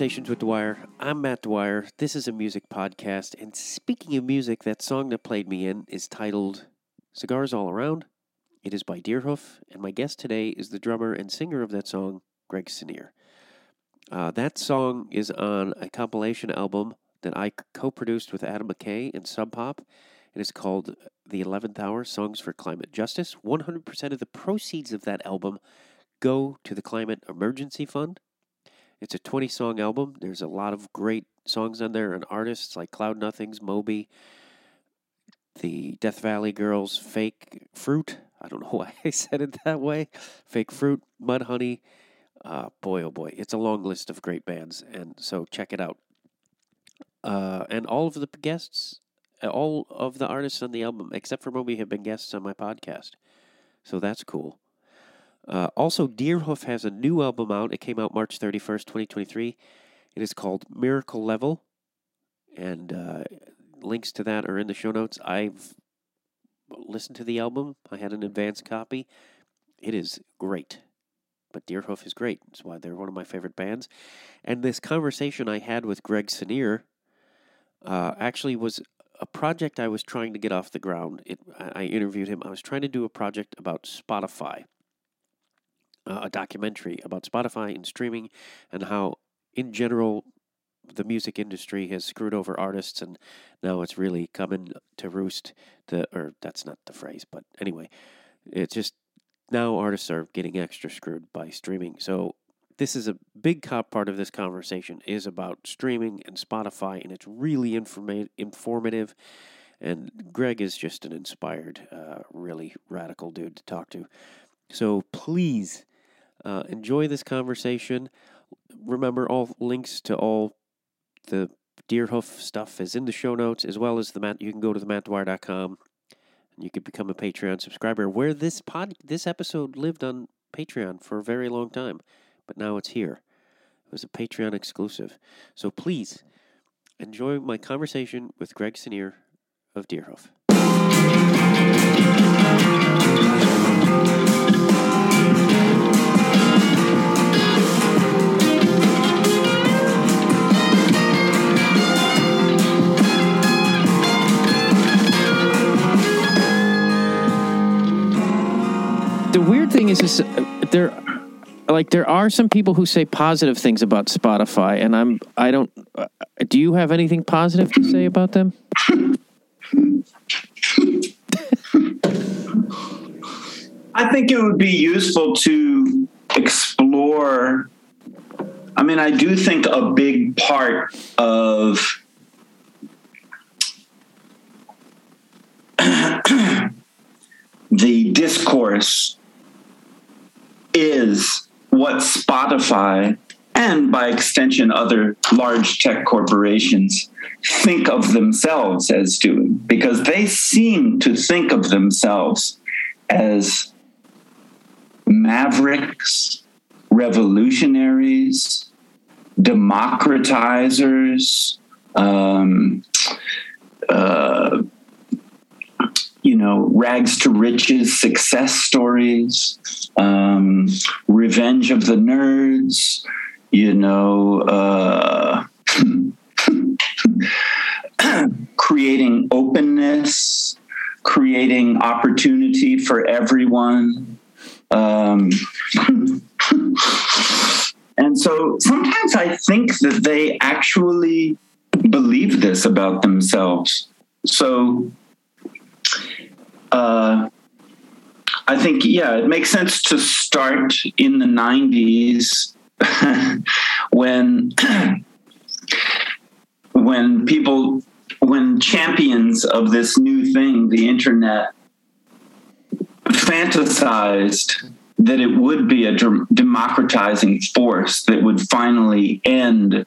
Conversations with Dwyer. I'm Matt Dwyer. This is a music podcast, and speaking of music, that song that played me in is titled Cigars All Around. It is by Deerhoof, and my guest today is the drummer and singer of that song, Greg Saunier. Uh, that song is on a compilation album that I co produced with Adam McKay and Sub Pop. It is called The 11th Hour Songs for Climate Justice. 100% of the proceeds of that album go to the Climate Emergency Fund. It's a 20 song album. There's a lot of great songs on there and artists like Cloud Nothings, Moby, the Death Valley Girls, Fake Fruit. I don't know why I said it that way. Fake Fruit, Mudhoney. Uh, boy, oh boy. It's a long list of great bands. And so check it out. Uh, and all of the guests, all of the artists on the album, except for Moby, have been guests on my podcast. So that's cool. Uh, also, Deerhoof has a new album out. It came out March 31st, 2023. It is called Miracle Level, and uh, links to that are in the show notes. I've listened to the album, I had an advance copy. It is great. But Deerhoof is great. That's why they're one of my favorite bands. And this conversation I had with Greg Saunier uh, actually was a project I was trying to get off the ground. It, I interviewed him. I was trying to do a project about Spotify uh, a documentary about Spotify and streaming and how, in general, the music industry has screwed over artists, and now it's really coming to roost. The or that's not the phrase, but anyway, it's just now artists are getting extra screwed by streaming. So this is a big cop part of this conversation is about streaming and Spotify, and it's really informa- informative. And Greg is just an inspired, uh, really radical dude to talk to. So please uh, enjoy this conversation. Remember, all links to all the Deerhoof stuff is in the show notes, as well as the Matt. You can go to the mattdwyer.com and you could become a Patreon subscriber. Where this pod, this episode lived on Patreon for a very long time, but now it's here. It was a Patreon exclusive. So please enjoy my conversation with Greg Saunier of Deerhoof. Thing is, is there, like, there are some people who say positive things about Spotify, and I'm, I don't. Uh, do you have anything positive to say about them? I think it would be useful to explore. I mean, I do think a big part of the discourse is what Spotify and by extension other large tech corporations think of themselves as doing. Because they seem to think of themselves as mavericks, revolutionaries, democratizers, um, uh, you know, rags to riches success stories, um, revenge of the nerds, you know, uh, creating openness, creating opportunity for everyone. Um, and so sometimes I think that they actually believe this about themselves. So uh, I think, yeah, it makes sense to start in the 90s when when people when champions of this new thing the internet fantasized that it would be a democratizing force that would finally end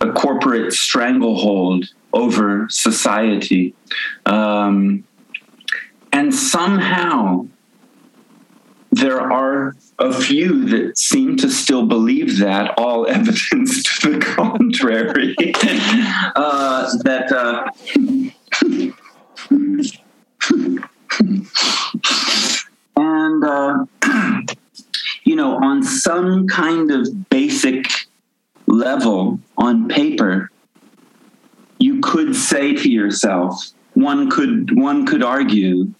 a corporate stranglehold over society um, and somehow there are a few that seem to still believe that, all evidence to the contrary. uh, that uh, and uh, you know, on some kind of basic level on paper, you could say to yourself, one could one could argue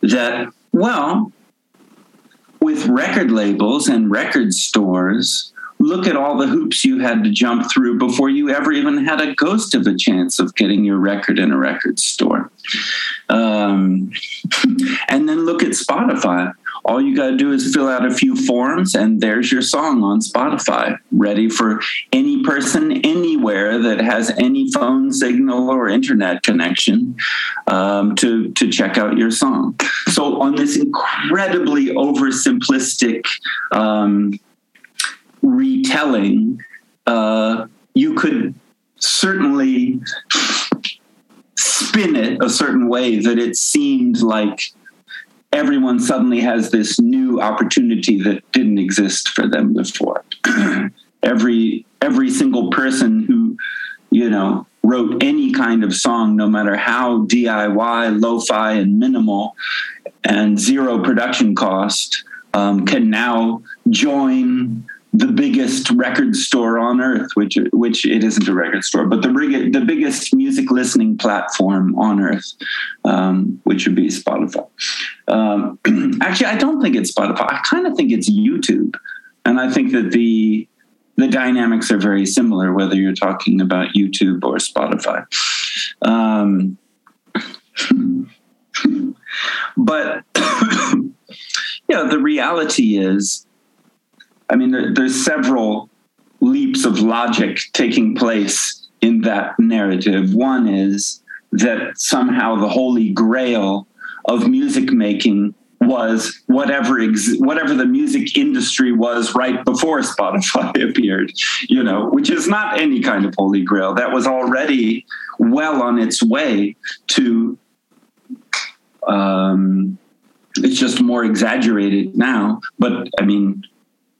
that well, with record labels and record stores, look at all the hoops you had to jump through before you ever even had a ghost of a chance of getting your record in a record store. Um, and then look at Spotify. All you got to do is fill out a few forms, and there's your song on Spotify, ready for any person anywhere that has any phone signal or internet connection um, to, to check out your song. So, on this incredibly oversimplistic um, retelling, uh, you could certainly spin it a certain way that it seemed like everyone suddenly has this new opportunity that didn't exist for them before. every every single person who you know wrote any kind of song, no matter how DIY, lo-fi, and minimal, and zero production cost, um, can now join the biggest record store on earth, which which it isn't a record store, but the the biggest music listening platform on earth, um, which would be Spotify. Um, actually, I don't think it's Spotify. I kind of think it's YouTube, and I think that the the dynamics are very similar, whether you're talking about YouTube or Spotify. Um, but yeah, the reality is I mean, there, there's several leaps of logic taking place in that narrative. One is that somehow the holy grail of music making was whatever ex- whatever the music industry was right before Spotify appeared, you know, which is not any kind of holy grail. That was already well on its way to. Um, it's just more exaggerated now, but I mean,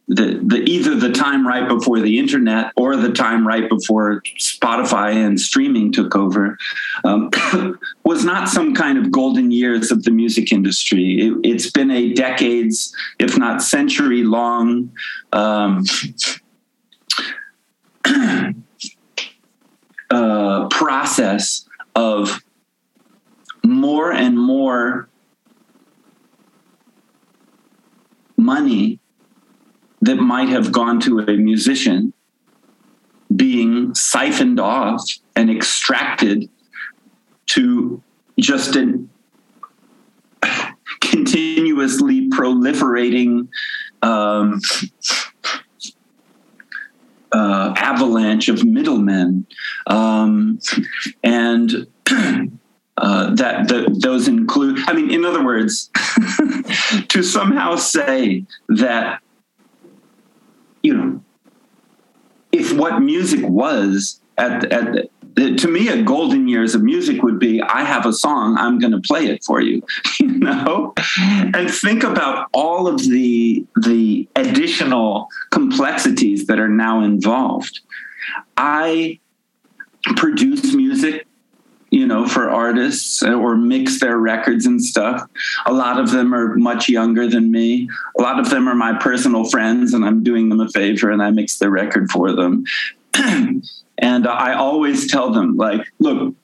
the, the either the time right before the internet or the time right before Spotify and streaming took over um, was not some kind of golden years of the music industry. It, has been a decades, if not century long. Um, uh, process of more and more money that might have gone to a musician being siphoned off and extracted to just a continuously proliferating um, uh, avalanche of middlemen, um, and uh, that the, those include. I mean, in other words, to somehow say that you know, if what music was at, at the, to me, a golden years of music would be I have a song, I'm going to play it for you, you know, and think about all of the the additional complexities that are now involved. I produce music you know, for artists or mix their records and stuff. A lot of them are much younger than me. A lot of them are my personal friends, and I'm doing them a favor and I mix their record for them. and I always tell them, like, look,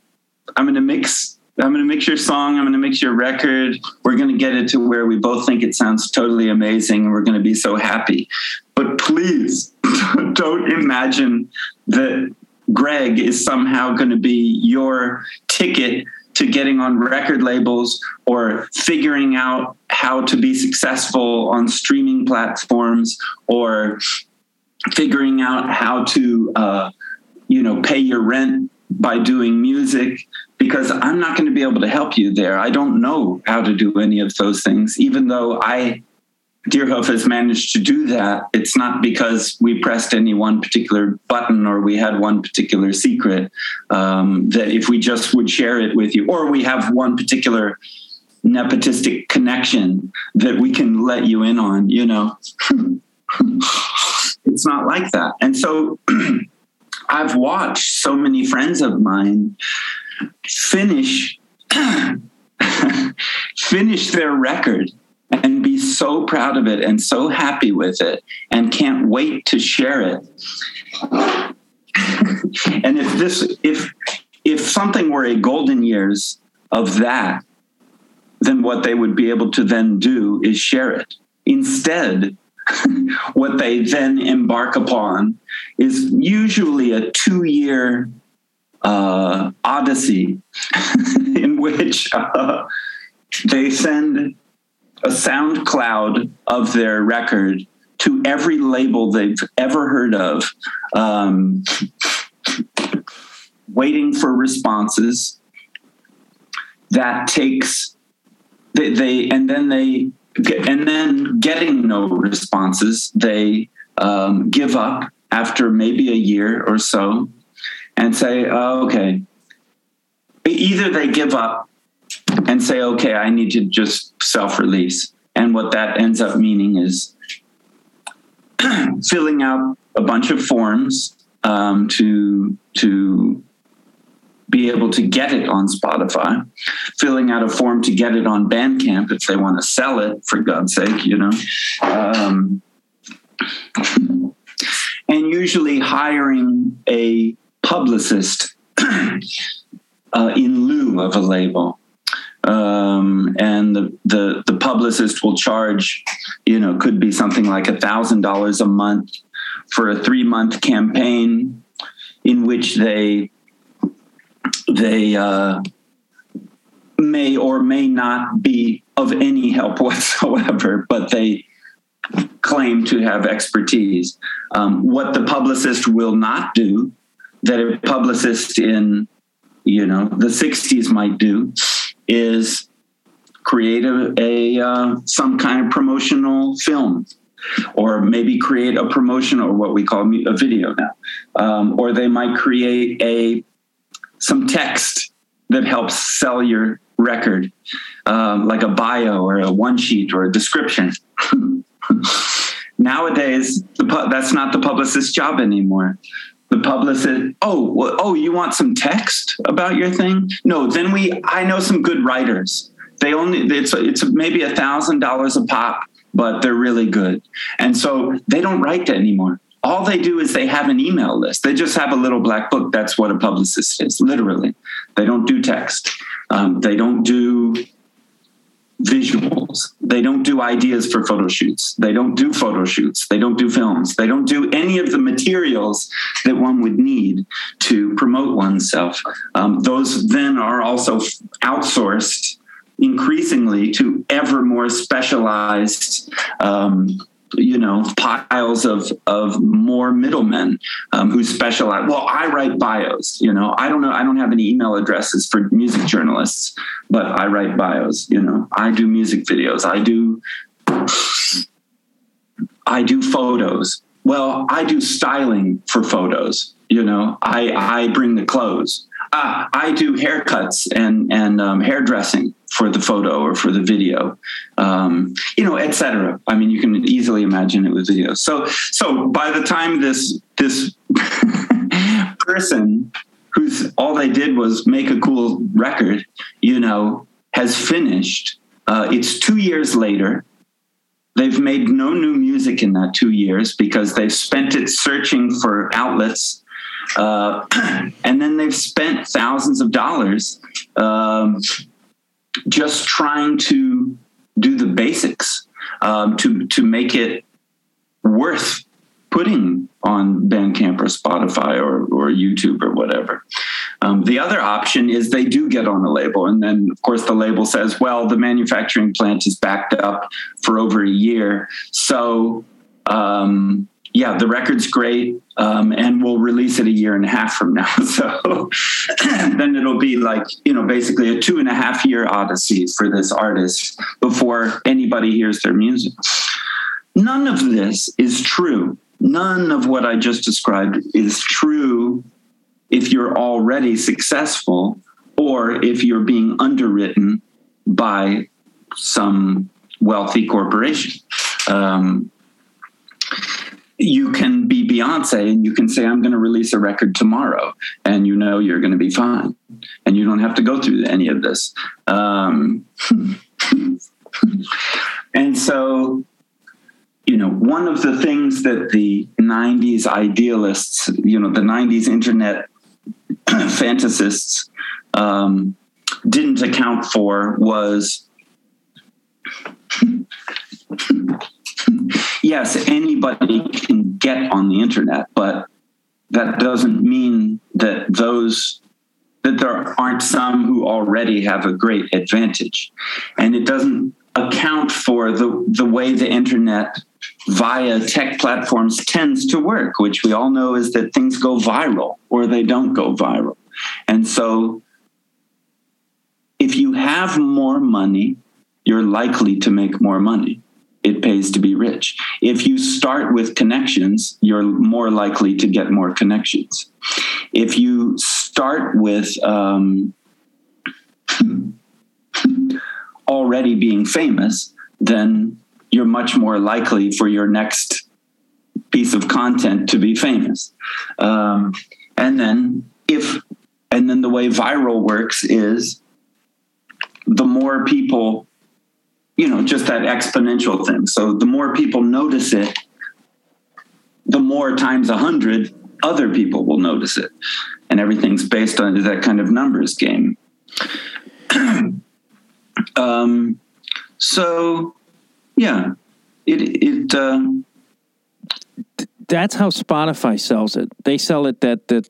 I'm going to mix. I'm going to mix your song. I'm going to mix your record. We're going to get it to where we both think it sounds totally amazing. And we're going to be so happy. But please don't imagine that Greg is somehow going to be your ticket to getting on record labels or figuring out how to be successful on streaming platforms or figuring out how to uh, you know pay your rent by doing music because i'm not going to be able to help you there. I don't know how to do any of those things even though i Deerhoof has managed to do that, it's not because we pressed any one particular button or we had one particular secret. Um, that if we just would share it with you, or we have one particular nepotistic connection that we can let you in on, you know, it's not like that. And so I've watched so many friends of mine finish finish their record and be so proud of it and so happy with it and can't wait to share it. And if this if if something were a golden years of that, then what they would be able to then do is share it. Instead, what they then embark upon is usually a two year uh, odyssey in which uh, they send a SoundCloud of their record to every label they've ever heard of, um, waiting for responses. That takes they, they and then they and then getting no responses, they um, give up after maybe a year or so and say, oh, okay. Either they give up and say, okay, I need to just self release. And what that ends up meaning is filling out a bunch of forms um, to, to be able to get it on Spotify, filling out a form to get it on Bandcamp if they want to sell it, for God's sake, you know. Um, and usually hiring a publicist uh, in lieu of a label. Um, and the, the, the publicist will charge, you know, could be something like a thousand dollars a month for a three month campaign in which they they uh, may or may not be of any help whatsoever, but they claim to have expertise. Um, what the publicist will not do, that a publicist in you know the 60s might do, is create a, a uh, some kind of promotional film or maybe create a promotion or what we call a video now um, or they might create a some text that helps sell your record, um, like a bio or a one sheet or a description. Nowadays, pu- that's not the publicist's job anymore. The publicist, oh, well, oh, you want some text about your thing? No, then we, I know some good writers. They only, it's it's maybe a thousand dollars a pop, but they're really good, and so they don't write anymore all they do is they have an email list. They just have a little black book. That's what a publicist is, literally. They don't do text. Um, they don't do visuals. They don't do ideas for photo shoots. They don't do photo shoots. They don't do films. They don't do any of the materials that one would need to promote oneself. Um, those then are also outsourced increasingly to ever more specialized um, you know piles of of more middlemen um, who specialize well i write bios you know. I don't know i don't have any email addresses for music journalists but i write bios you know. I do music videos. I do i do photos. Well i do styling for photos you know. I i bring the clothes ah, i do haircuts and and um, hairdressing for the photo or for the video, um, you know, etc. I mean, you can easily imagine it with video. So, so by the time this this person who's all they did was make a cool record, you know, has finished. Uh, it's two years later. They've made no new music in that two years because they've spent it searching for outlets uh, and then they've spent thousands of dollars um, just trying to do the basics um, to to make it worth putting on Bandcamp or Spotify or, or YouTube or whatever. Um, the other option is they do get on a label, and then of course the label says, "Well, the manufacturing plant is backed up for over a year, so." Um, yeah, the record's great, um, and we'll release it a year and a half from now. So then it'll be like, you know, basically a two and a half year odyssey for this artist before anybody hears their music. None of this is true. None of what I just described is true if you're already successful or if you're being underwritten by some wealthy corporation. Um, you can be Beyonce and you can say, I'm going to release a record tomorrow, and you know you're going to be fine. And you don't have to go through any of this. Um, and so, you know, one of the things that the 90s idealists, you know, the 90s internet fantasists um, didn't account for was yes, anybody can get on the internet, but that doesn't mean that those that there aren't some who already have a great advantage. And it doesn't account for the, the way the internet via tech platforms tends to work, which we all know is that things go viral or they don't go viral. And so if you have more money, you're likely to make more money. It pays to be rich. If you start with connections, you're more likely to get more connections. If you start with um, already being famous, then you're much more likely for your next piece of content to be famous. Um, and then if and then the way viral works is the more people you know just that exponential thing. So the more people notice it the more times a hundred other people will notice it. And everything's based on that kind of numbers game. Um, so yeah it it uh, that's how spotify sells it. They sell it that that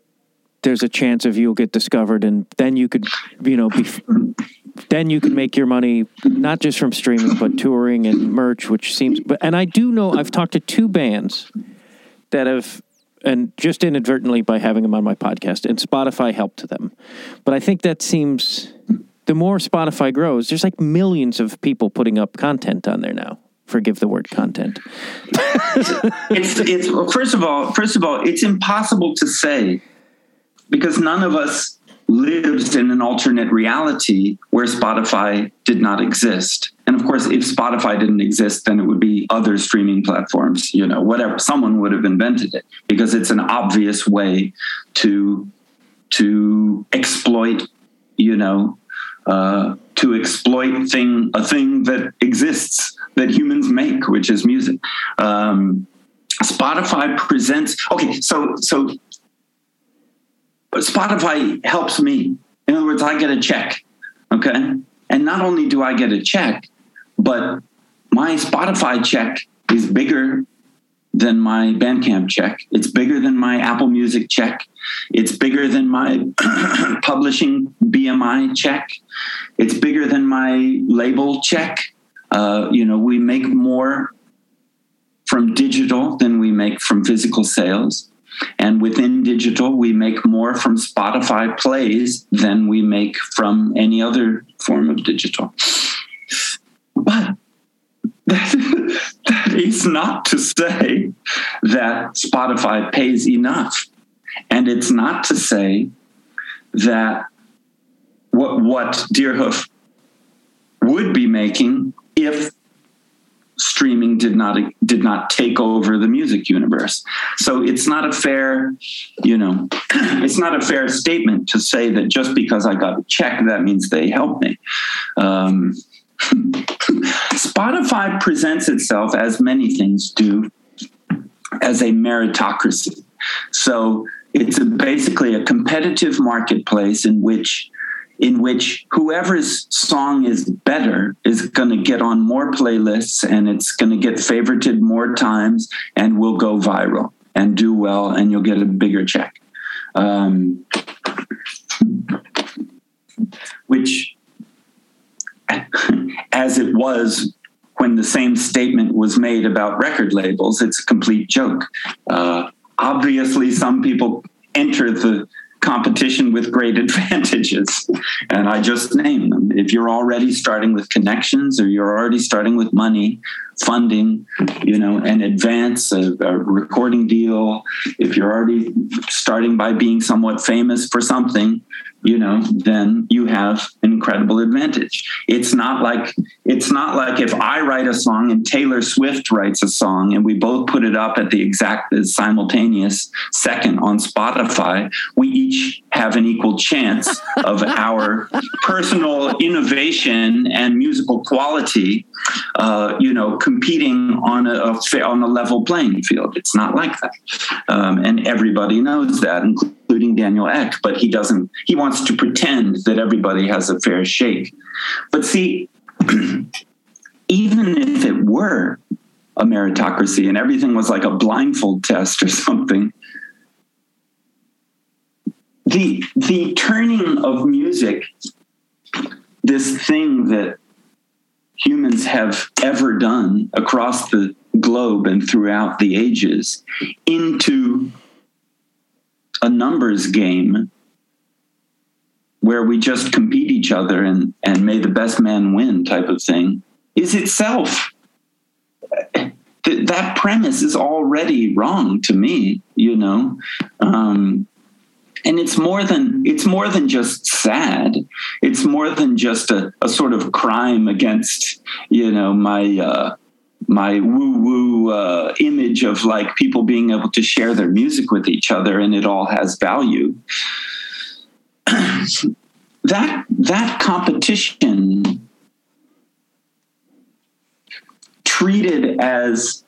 there's a chance of you'll get discovered and then you could you know be then you can make your money not just from streaming but touring and merch which seems but and i do know i've talked to two bands that have and just inadvertently by having them on my podcast and spotify helped them. But i think that seems the more spotify grows there's like millions of people putting up content on there now. Forgive the word content. It's it's first of all first of all it's impossible to say because none of us lives in an alternate reality where Spotify did not exist. And of course, if Spotify didn't exist, then it would be other streaming platforms, you know, whatever. Someone would have invented it because it's an obvious way to to exploit, you know, uh, to exploit thing a thing that exists that humans make, which is music. Um, Spotify presents okay, so so Spotify helps me. In other words, I get a check. Okay. And not only do I get a check, but my Spotify check is bigger than my Bandcamp check. It's bigger than my Apple Music check. It's bigger than my publishing BMI check. It's bigger than my label check. Uh, you know, we make more from digital than we make from physical sales. And within digital, we make more from Spotify plays than we make from any other form of digital. But that, that is not to say that Spotify pays enough. And it's not to say that what, what Deerhoof would be making if streaming did not did not take over the music universe. So it's not a fair, you know, it's not a fair statement to say that just because I got a check that means they helped me. Um, Spotify presents itself as many things do as a meritocracy. So it's a, basically a competitive marketplace in which in which whoever's song is better is going to get on more playlists and it's going to get favorited more times and will go viral and do well and you'll get a bigger check. Um, which, as it was when the same statement was made about record labels, it's a complete joke. Uh, obviously, some people enter the competition with great advantages. And I just name them. If you're already starting with connections or you're already starting with money, funding, you know, an advance, a, a recording deal, if you're already starting by being somewhat famous for something, you know, then you have an incredible advantage. It's not like it's not like if I write a song and Taylor Swift writes a song and we both put it up at the exact simultaneous second on Spotify, we each have an equal chance of our personal innovation and musical quality, uh, you know, competing on a, a, on a level playing field. It's not like that, um, and everybody knows that, including Daniel Ek, but he doesn't, he wants to pretend that everybody has a fair shake. But see, even if it were a meritocracy and everything was like a blindfold test or something, the the turning of music, this thing that humans have ever done across the globe and throughout the ages, into a numbers game where we just compete each other and, and may the best man win type of thing is itself. Th- that premise is already wrong to me you know? Um, and it's more than it's more than just sad it's more than just a, a sort of crime against you know my uh, my woo woo uh, image of like people being able to share their music with each other and it all has value. that that competition treated as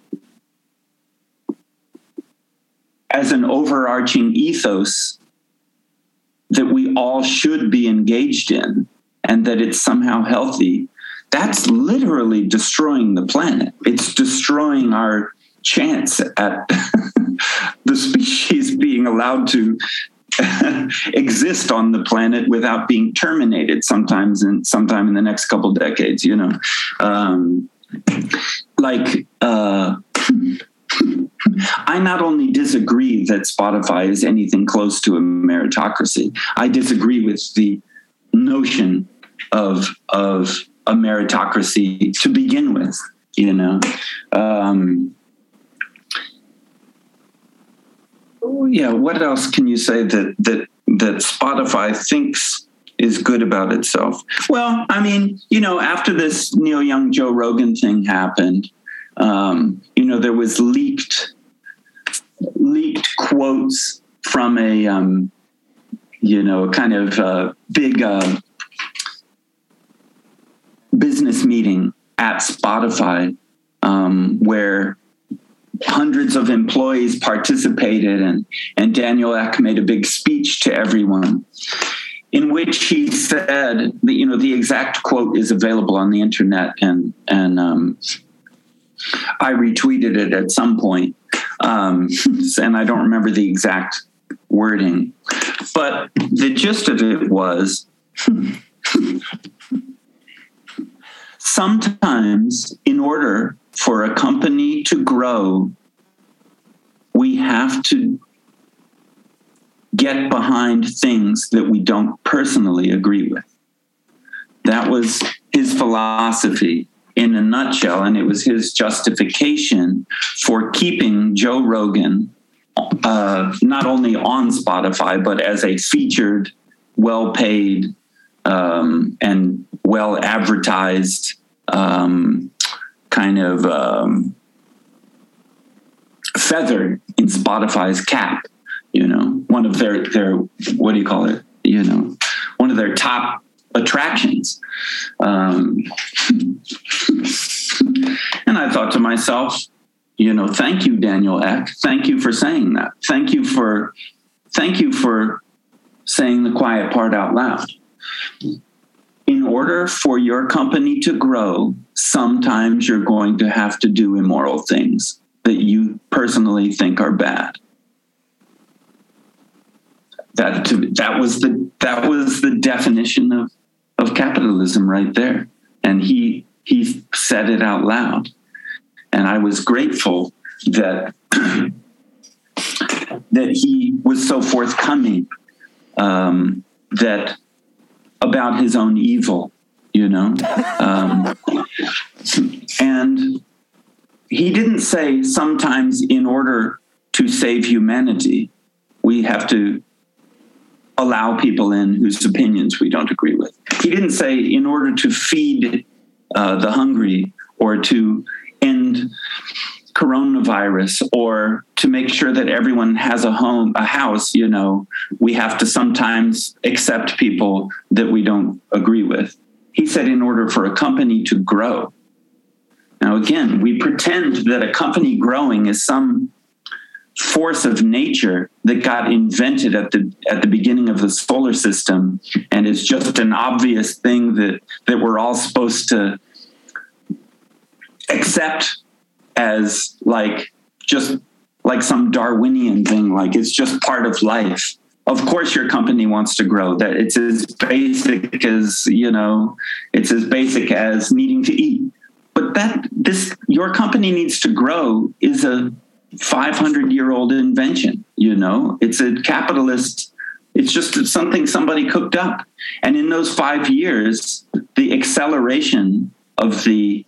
as an overarching ethos that we all should be engaged in and that it's somehow healthy that's literally destroying the planet. It's destroying our chance at the species being allowed to exist on the planet without being terminated sometimes in sometime in the next couple decades you know um, like uh, I not only disagree that Spotify is anything close to a meritocracy, I disagree with the notion of of a meritocracy to begin with you know? Um, yeah what else can you say that that that spotify thinks is good about itself? Well i mean you know after this neil young joe rogan thing happened um, you know there was leaked leaked quotes from a um, you know kind of uh, big uh, business meeting at Spotify um, where hundreds of employees participated and, and Daniel Ek made a big speech to everyone in which he said that, you know, the exact quote is available on the internet and, and um, I retweeted it at some point. Um, and I don't remember the exact wording, but the gist of it was sometimes, in order for a company to grow, we have to get behind things that we don't personally agree with. That was his philosophy in a nutshell, and it was his justification for keeping Joe Rogan uh, not only on Spotify, but as a featured, well paid, um, and well advertised um, kind of um, feather in Spotify's cap. You know, one of their their what do you call it? You know, one of their top attractions. Um, and I thought to myself, you know, thank you, Daniel Ek. Thank you for saying that. Thank you for thank you for saying the quiet part out loud in order for your company to grow, sometimes you're going to have to do immoral things that you personally think are bad. That that was the that was the definition of of capitalism right there, and he he said it out loud, and I was grateful that that he was so forthcoming um, that about his own evil, you know? Um, and he didn't say sometimes in order to save humanity, we have to allow people in whose opinions we don't agree with. He didn't say in order to feed uh, the hungry or to end coronavirus or to make sure that everyone has a home, a house, you know, we have to sometimes accept people that we don't agree with. He said, in order for a company to grow. Now, again, we pretend that a company growing is some force of nature that got invented at the at the beginning of the solar system. And it's just an obvious thing that that we're all supposed to accept as like just like some darwinian thing like it's just part of life. Of course your company wants to grow. That it's as basic as you know it's as basic as needing to eat. But that this your company needs to grow is a 500 year old invention you know? It's a capitalist it's just something somebody cooked up. And in those 5 years the acceleration of the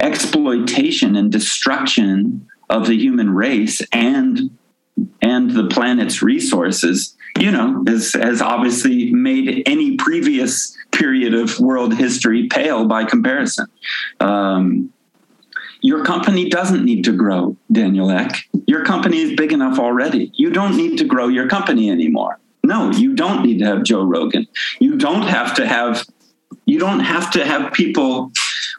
exploitation and destruction of the human race and and the planet's resources you know has has obviously made any previous period of world history pale by comparison. Um, your company doesn't need to grow, Daniel Ek. Your company is big enough already. You don't need to grow your company anymore. No, you don't need to have Joe Rogan. You don't have to have you don't have to have people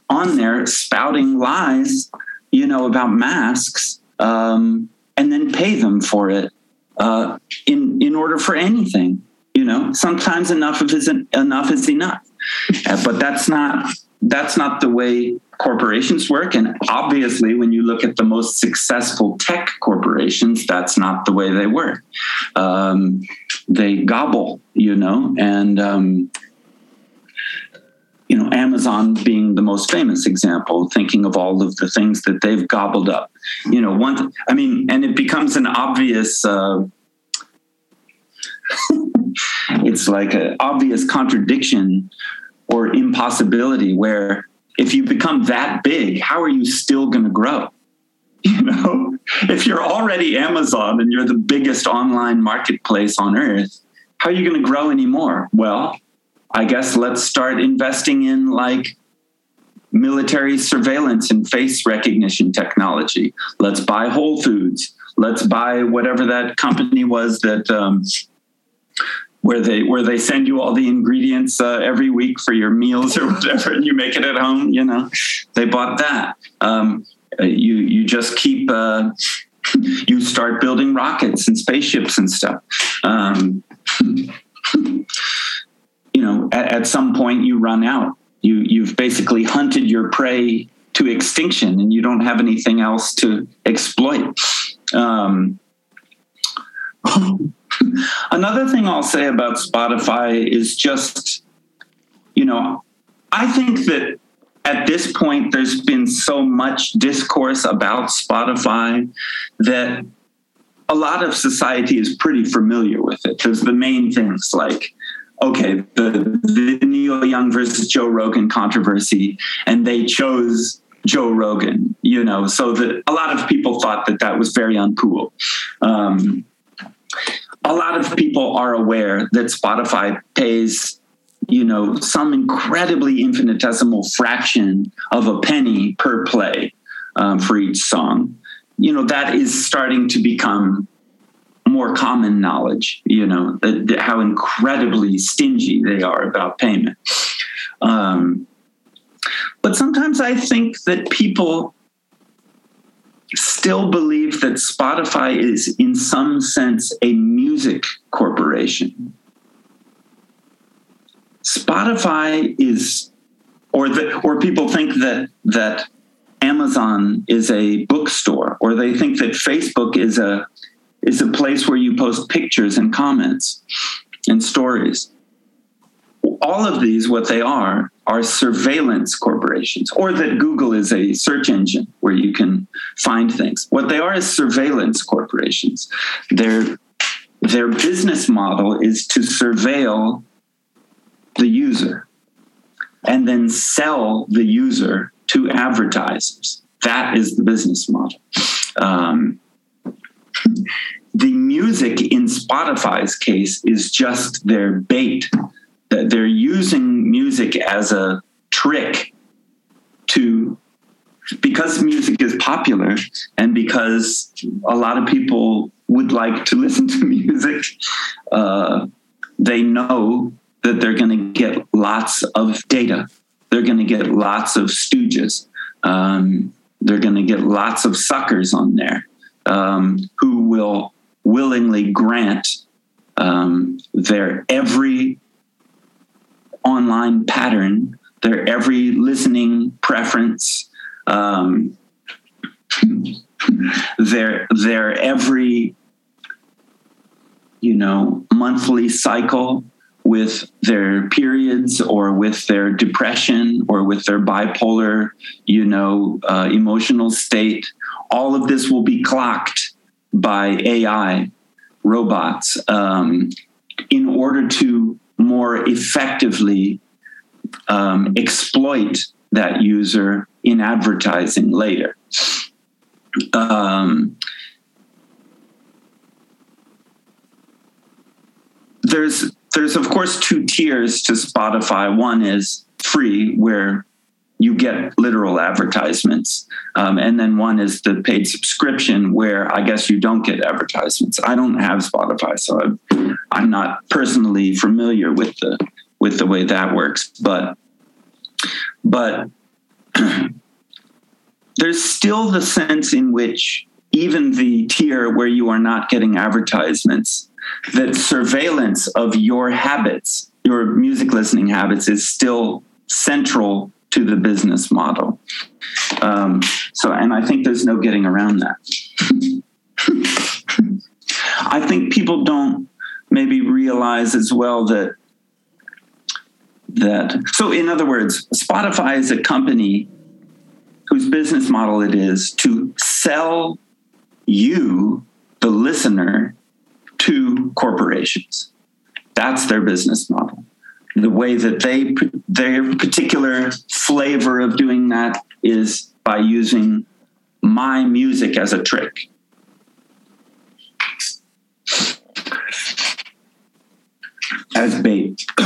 on there spouting lies, you know, about masks, um, and then pay them for it uh, in in order for anything. You know, sometimes enough of is enough is enough, uh, but that's not that's not the way corporations work. And obviously, when you look at the most successful tech corporations, that's not the way they work. Um, they gobble, you know, and um, you know, Amazon being the most famous example, thinking of all of the things that they've gobbled up. You know, one, I mean, and it becomes an obvious. Uh, it's like an obvious contradiction or impossibility where if you become that big, how are you still going to grow? You know, if you're already Amazon and you're the biggest online marketplace on earth, how are you going to grow anymore? Well, I guess let's start investing in like military surveillance and face recognition technology. Let's buy Whole Foods. Let's buy whatever that company was that um, where they where they send you all the ingredients uh, every week for your meals or whatever, and you make it at home. You know, they bought that. Um, uh, you you just keep. Uh, you start building rockets and spaceships and stuff. Um, you know, at, at, some point you run out. You you've basically hunted your prey to extinction, and you don't have anything else to exploit. Um, Another thing I'll say about Spotify is just, you know, I think that at this point there's been so much discourse about Spotify that a lot of society is pretty familiar with it. There's the main things like, okay, the, the Neil Young versus Joe Rogan controversy, and they chose Joe Rogan, you know, so that a lot of people thought that that was very uncool. Um, a lot of people are aware that Spotify pays, you know, some incredibly infinitesimal fraction of a penny per play um, for each song. You know, that is starting to become more common knowledge, you know, that, that how incredibly stingy they are about payment. Um, but sometimes I think that people still believe that Spotify is, in some sense, a music corporation. Spotify is, or the, or people think that that Amazon is a bookstore, or they think that Facebook is a is a place where you post pictures and comments and stories all of these, what they are, are surveillance corporations, or that Google is a search engine where you can find things. What they are is surveillance corporations. Their, their business model is to surveil the user and then sell the user to advertisers. That is the business model. Um, the music in Spotify's case is just their bait that they're using music as a trick to because music is popular and because a lot of people would like to listen to music uh, they know that they're going to get lots of data. They're going to get lots of stooges. Um, they're going to get lots of suckers on there um, who will willingly grant um, their every online pattern, their every listening preference, um, their their every you know monthly cycle with their periods or with their depression or with their bipolar you know uh, emotional state all of this will be clocked by ai robots um, in order to more effectively um, exploit that user in advertising later. Um, there's there's of course two tiers to Spotify. One is free, where you get literal advertisements. Um, and then one is the paid subscription where I guess you don't get advertisements. I don't have Spotify, so I'm, I'm not personally familiar with the with the way that works. But but there's still the sense in which even the tier where you are not getting advertisements, that surveillance of your habits, your music listening habits, is still central to the business model. Um, so, and I think there's no getting around that. I think people don't maybe realize as well that that so in other words spotify is a company whose business model it is to sell you the listener to corporations that's their business model the way that they their particular flavor of doing that is by using my music as a trick. As bait.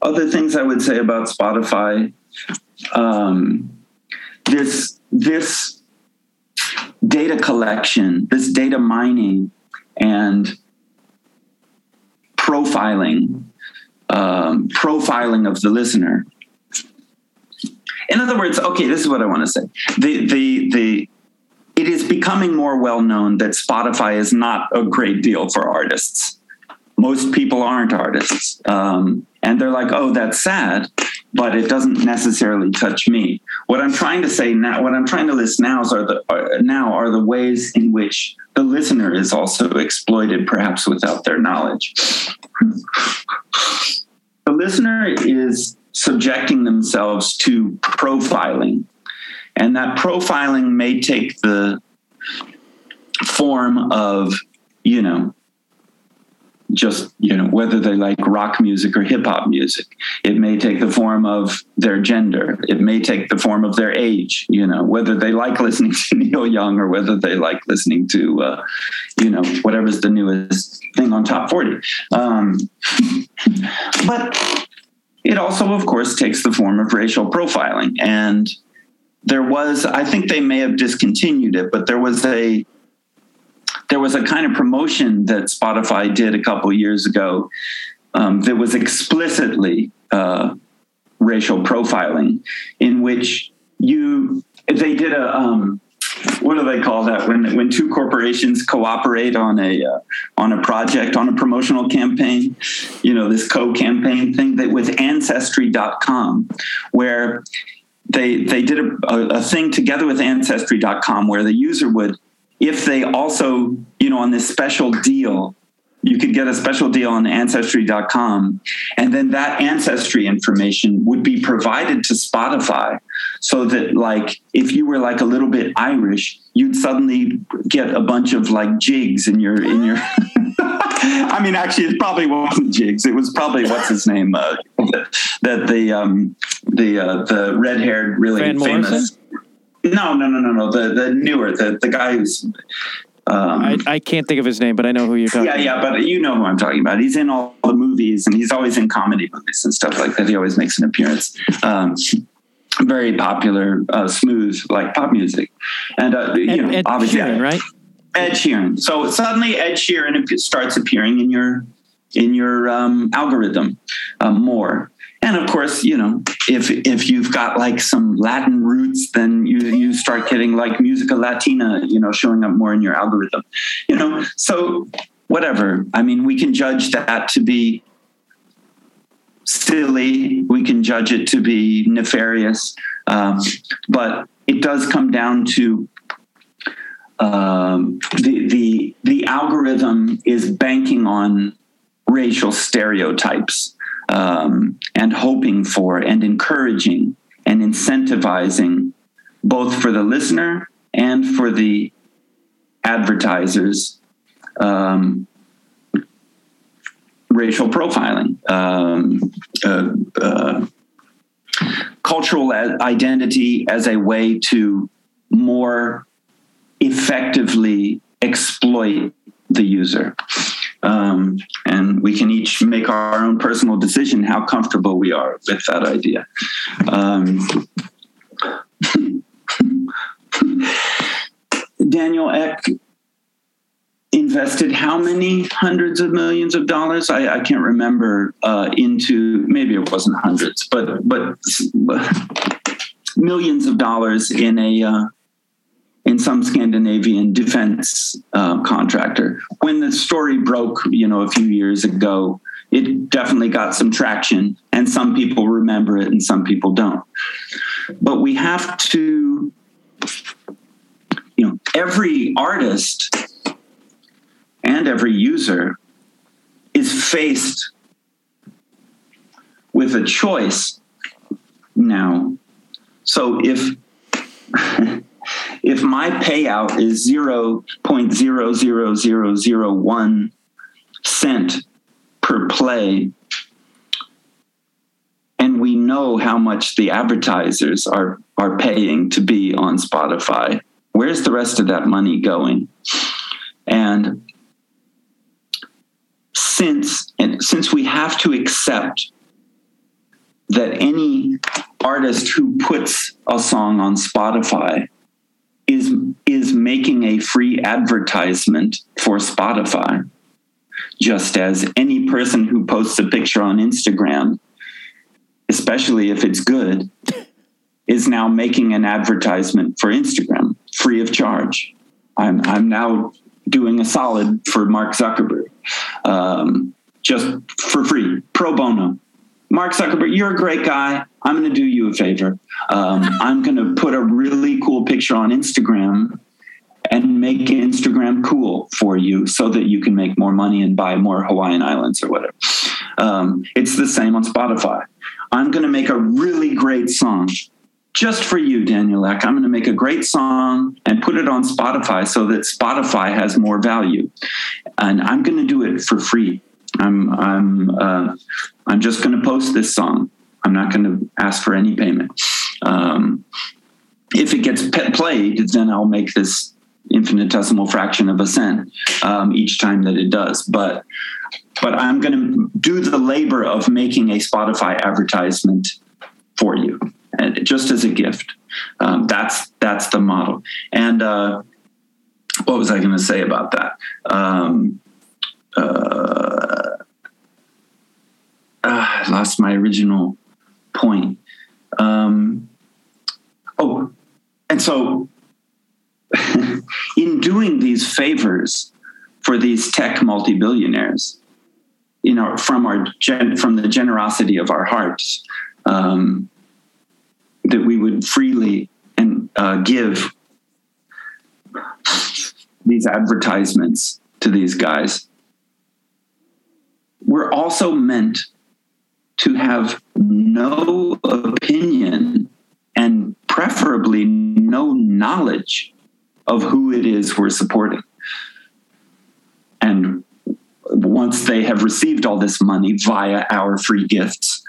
Other things I would say about Spotify, um, this this data collection, this data mining, and profiling, um, profiling of the listener. In other words, okay, this is what I want to say. The the the it is becoming more well known that Spotify is not a great deal for artists. Most people aren't artists, um, and they're like, "Oh, that's sad," but it doesn't necessarily touch me. What I'm trying to say now, what I'm trying to list now are the are, now are the ways in which the listener is also exploited, perhaps without their knowledge. The listener is subjecting themselves to profiling, and that profiling may take the form of, you know, just you know whether they like rock music or hip hop music. It may take the form of their gender. It may take the form of their age you know whether they like listening to neil young or whether they like listening to uh, you know whatever's the newest thing on top 40 um, but it also of course takes the form of racial profiling. And there was i think they may have discontinued it but there was a there was a kind of promotion that Spotify did a couple years ago um, that was explicitly uh, racial profiling, in which you they did a um, what do they call that? When when two corporations cooperate on a uh, on a project on a promotional campaign you know this co-campaign thing that with ancestry.com where they they did a, a, a thing together with ancestry.com where the user would if they also, you know, on this special deal, you could get a special deal on ancestry.com and then that ancestry information would be provided to Spotify so that like if you were like a little bit Irish you'd suddenly get a bunch of like jigs in your in your I mean actually it probably wasn't jigs it was probably what's his name uh, that the um the uh, the red-haired really Van famous Morrison? No, no, no, no, no. The the newer, the the guy who's. Um, I, I can't think of his name, but I know who you're talking. yeah, yeah, but you know who I'm talking about. He's in all the movies, and he's always in comedy movies and stuff like that. He always makes an appearance. Um, very popular, uh, smooth, like pop music, and uh, you know, Ed obviously Sheeran, right? Ed Sheeran. So suddenly Ed Sheeran starts appearing in your in your um, algorithm um, more. And of course, you know, if if you've got like some Latin roots, then you you start getting like musica latina, you know, showing up more in your algorithm. You know, so whatever. I mean, we can judge that to be silly. We can judge it to be nefarious, um, but it does come down to um, the the the algorithm is banking on racial stereotypes um, and hoping for and encouraging and incentivizing both for the listener and for the advertisers um, racial profiling um, uh, uh, cultural identity as a way to more effectively exploit the user. Um, and we can each make our own personal decision how comfortable we are with that idea. Um, Daniel Ek invested how many hundreds of millions of dollars? I, I can't remember uh, into maybe it wasn't hundreds, but but millions of dollars in a uh, in some Scandinavian defense uh, contractor. When the story broke, you know, a few years ago, it definitely got some traction, and some people remember it, and some people don't. But we have to, you know, every artist and every user is faced with a choice now. So if if my payout is 0.00001 cent per play, and we know how much the advertisers are, are paying to be on Spotify, where's the rest of that money going? And since and since we have to accept that any artist who puts a song on Spotify is is making a free advertisement for Spotify. Just as any person who posts a picture on Instagram especially if it's good is now making an advertisement for Instagram free of charge. I'm I'm now doing a solid for Mark Zuckerberg um, just for free pro bono Mark Zuckerberg, you're a great guy. I'm going to do you a favor. Um, I'm going to put a really cool picture on Instagram and make Instagram cool for you so that you can make more money and buy more Hawaiian Islands or whatever. Um, it's the same on Spotify. I'm going to make a really great song just for you, Daniel Ek. I'm going to make a great song and put it on Spotify so that Spotify has more value. And I'm going to do it for free. I'm I'm uh, I'm just going to post this song. I'm not going to ask for any payment. Um, if it gets played, then I'll make this infinitesimal fraction of a cent um, each time that it does. But but I'm going to do the labor of making a Spotify advertisement for you, and just as a gift. Um, that's that's the model. And uh, what was I going to say about that? Um, uh, uh, I lost my original point. Um, oh, and so in doing these favors for these tech multi-billionaires, you know, from our gen- from the generosity of our hearts, um, that we would freely and uh, give these advertisements to these guys. We're also meant to have no opinion and preferably no knowledge of who it is we're supporting. And once they have received all this money via our free gifts,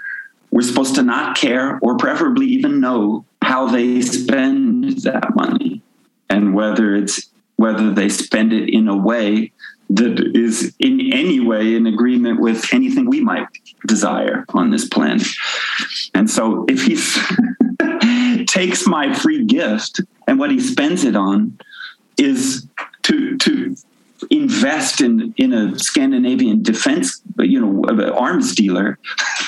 we're supposed to not care or preferably even know how they spend that money and whether it's whether they spend it in a way that is in any way in agreement with anything we might desire on this planet. And so if he takes my free gift and what he spends it on is to to invest in in a Scandinavian defense, you know, arms dealer,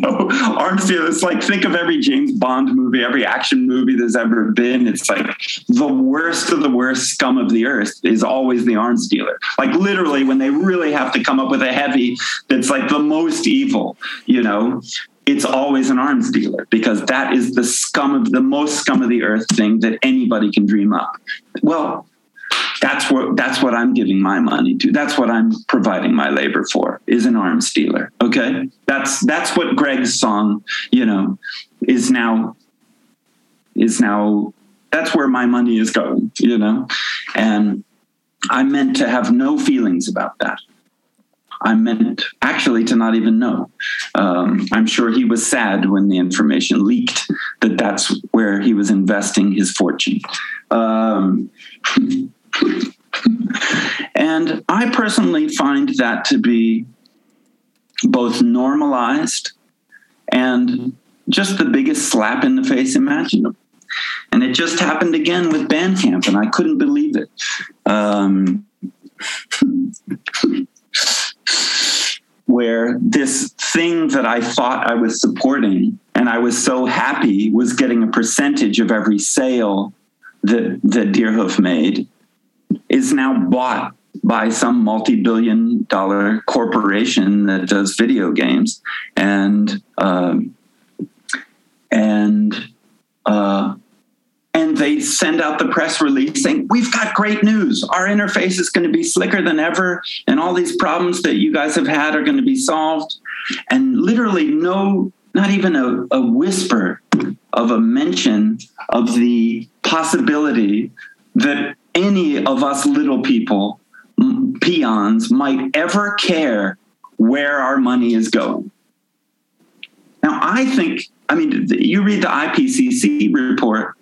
know, arms dealer. It's like think of every James Bond movie, every action movie there's ever been. It's like the worst of the worst scum of the earth is always the arms dealer. Like literally, when they really have to come up with a heavy that's like the most evil, you know, it's always an arms dealer because that is the scum of the most scum of the earth thing that anybody can dream up. Well, that's what that's what I'm giving my money to. That's what I'm providing my labor for is an arms dealer. Okay, that's that's what Greg's song, you know, is now is now. That's where my money is going, you know, and I meant to have no feelings about that. I meant actually to not even know. Um, I'm sure he was sad when the information leaked that that's where he was investing his fortune. Um, and I personally find that to be both normalized and just the biggest slap in the face imaginable. And it just happened again with Bandcamp, and I couldn't believe it. Um, where this thing that I thought I was supporting and I was so happy was getting a percentage of every sale that, that Deerhoof made is now bought by some multi-billion dollar corporation that does video games. And um, and uh, and they send out the press release saying we've got great news. Our interface is going to be slicker than ever and all these problems that you guys have had are going to be solved. And literally no not even a, a whisper of a mention of the possibility that any of us little people, peons, might ever care where our money is going. Now, I think, I mean, you read the IPCC report,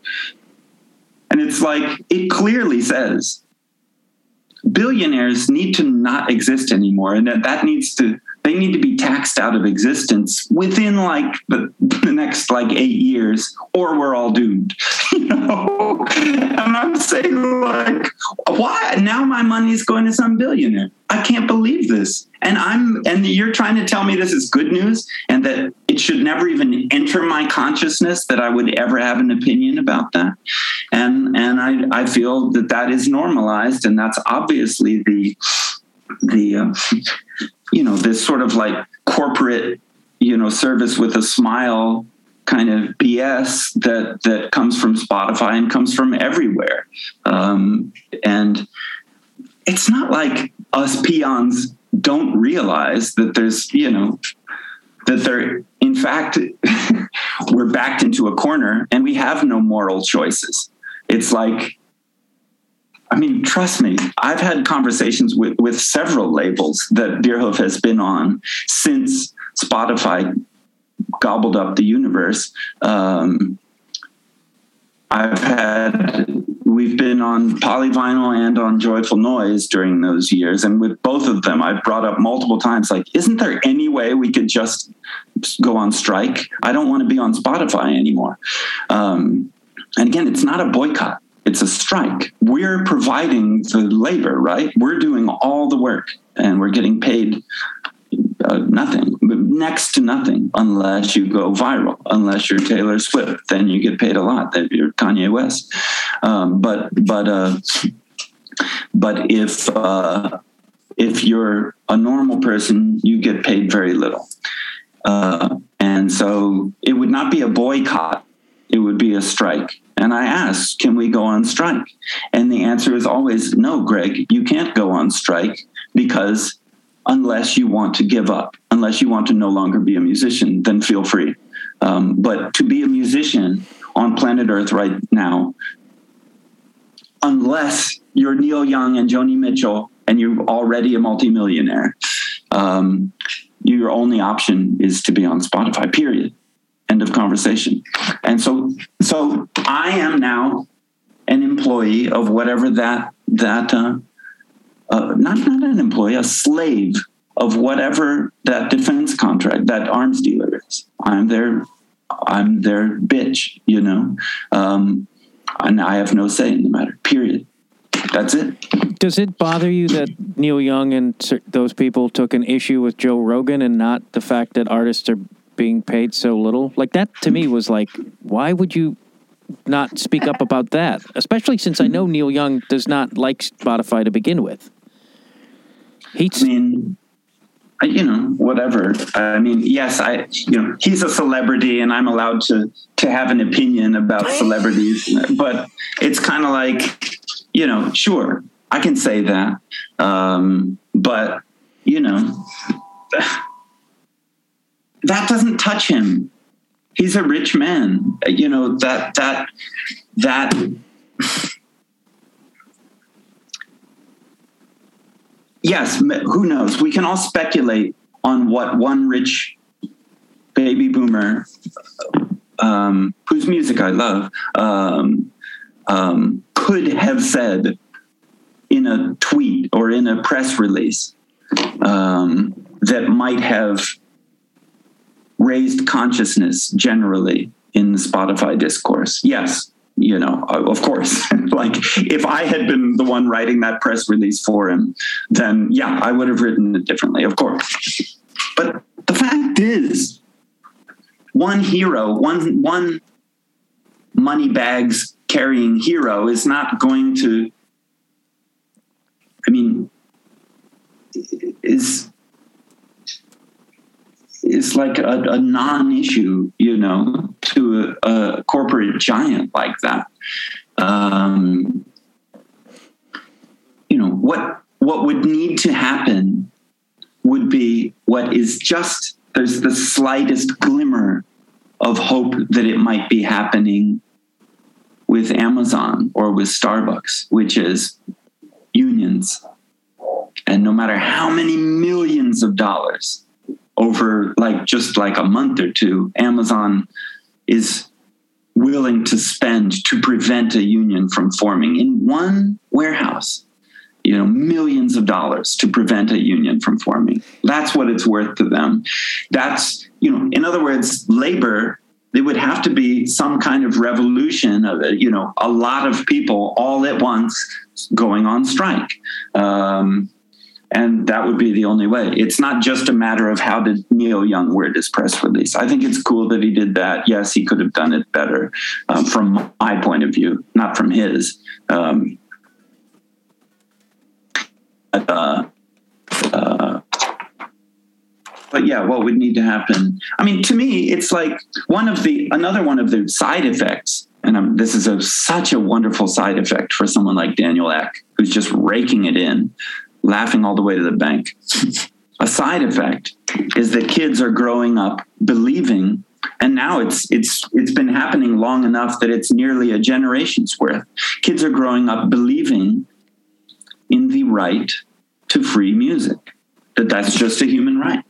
and it's like, it clearly says billionaires need to not exist anymore, and that, that needs to they need to be taxed out of existence within like the, the next like eight years or we're all doomed you know? And i'm saying like why? Now my money is going to some billionaire. I can't believe this. And i'm and you're trying to tell me this is good news and that it should never even enter my consciousness that i would ever have an opinion about that. And and i i feel that that is normalized and that's obviously the the uh, you know this sort of like corporate you know service with a smile kind of BS that that comes from Spotify and comes from everywhere. Um, and it's not like us peons don't realize that there's you know that they're in fact we're backed into a corner and we have no moral choices. It's like I mean, trust me, I've had conversations with, with several labels that Deerhoof has been on since Spotify gobbled up the universe. Um, I've had, we've been on Polyvinyl and on Joyful Noise during those years. And with both of them, I've brought up multiple times like, isn't there any way we could just go on strike? I don't want to be on Spotify anymore. Um, and again, it's not a boycott it's a strike. We're providing the labor, right? We're doing all the work and we're getting paid uh, nothing, next to nothing, unless you go viral, unless you're Taylor Swift, then you get paid a lot. That you're Kanye West, um, but but uh, but if uh, if you're a normal person, you get paid very little, uh, and so it would not be a boycott; it would be a strike. And I ask, can we go on strike? And the answer is always no, Greg, you can't go on strike because unless you want to give up, unless you want to no longer be a musician, then feel free. Um, but to be a musician on planet Earth right now, unless you're Neil Young and Joni Mitchell and you're already a multimillionaire, um, your only option is to be on Spotify, period end of conversation. And so so i am now an employee of whatever that that uh, uh, not not an employee a slave of whatever that defense contract that arms dealer is. I'm their i'm their bitch you know? Um, and i have no say in the matter period. That's it. Does it bother you that Neil Young and those people took an issue with Joe Rogan and not the fact that artists are being paid so little. Like that to me was like, why would you not speak up about that? Especially since I know Neil Young does not like Spotify to begin with. He's I mean, I- you know, whatever. I mean, yes, I, you know, he's a celebrity, and I'm allowed to to have an opinion about celebrities. But it's kind of like, you know, sure, I can say that, um, but you know, that doesn't touch him. He's a rich man. You know that that that yes, who knows? We can all speculate on what one rich baby boomer, um, whose music I love, um, um, could have said in a tweet or in a press release um, that might have raised consciousness generally in the Spotify discourse. Yes, you know, of course. like if I had been the one writing that press release for him, then yeah, I would have written it differently, of course. But the fact is, one hero, one one money bags carrying hero is not going to. I mean, is is like a, a non-issue, you know, to a, a corporate giant like that. Um, you know what what would need to happen would be what is just there's the slightest glimmer of hope that it might be happening with Amazon or with Starbucks, which is unions. And no matter how many millions of dollars over like just like a month or two, Amazon is willing to spend to prevent a union from forming in one warehouse. You know, millions of dollars to prevent a union from forming. That's what it's worth to them. That's, you know, in other words, labor, there would have to be some kind of revolution of it, you know, a lot of people all at once going on strike. Um, and that would be the only way. It's not just a matter of how did Neil Young word his press release. I think it's cool that he did that. Yes, he could have done it better um, from my point of view, not from his. Um, but, uh, uh, but yeah, what would need to happen? I mean, to me, it's like one of the another one of the side effects, and um, this is a, such a wonderful side effect for someone like Daniel Ek, who's just raking it in laughing all the way to the bank. A side effect is that kids are growing up believing, and now it's it's it's been happening long enough that it's nearly a generation's worth. Kids are growing up believing in the right to free music. That that's just a human right.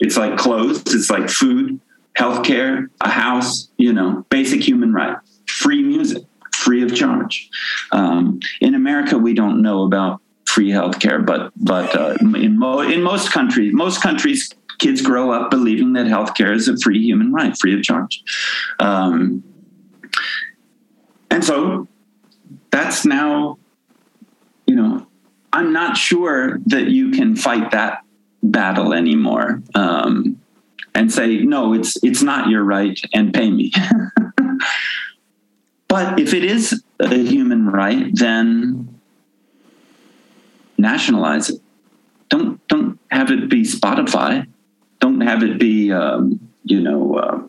It's like clothes, it's like food, healthcare, a house, you know, basic human right. Free music, free of charge. Um, in America, we don't know about free healthcare, but but uh, in mo- in most countries, most countries, kids grow up believing that healthcare is a free human right, free of charge, um, and so that's now, you know, I'm not sure that you can fight that battle anymore um, and say no, it's it's not your right and pay me. but if it is a human right, then nationalize it. Don't don't have it be Spotify. Don't have it be um, you know uh,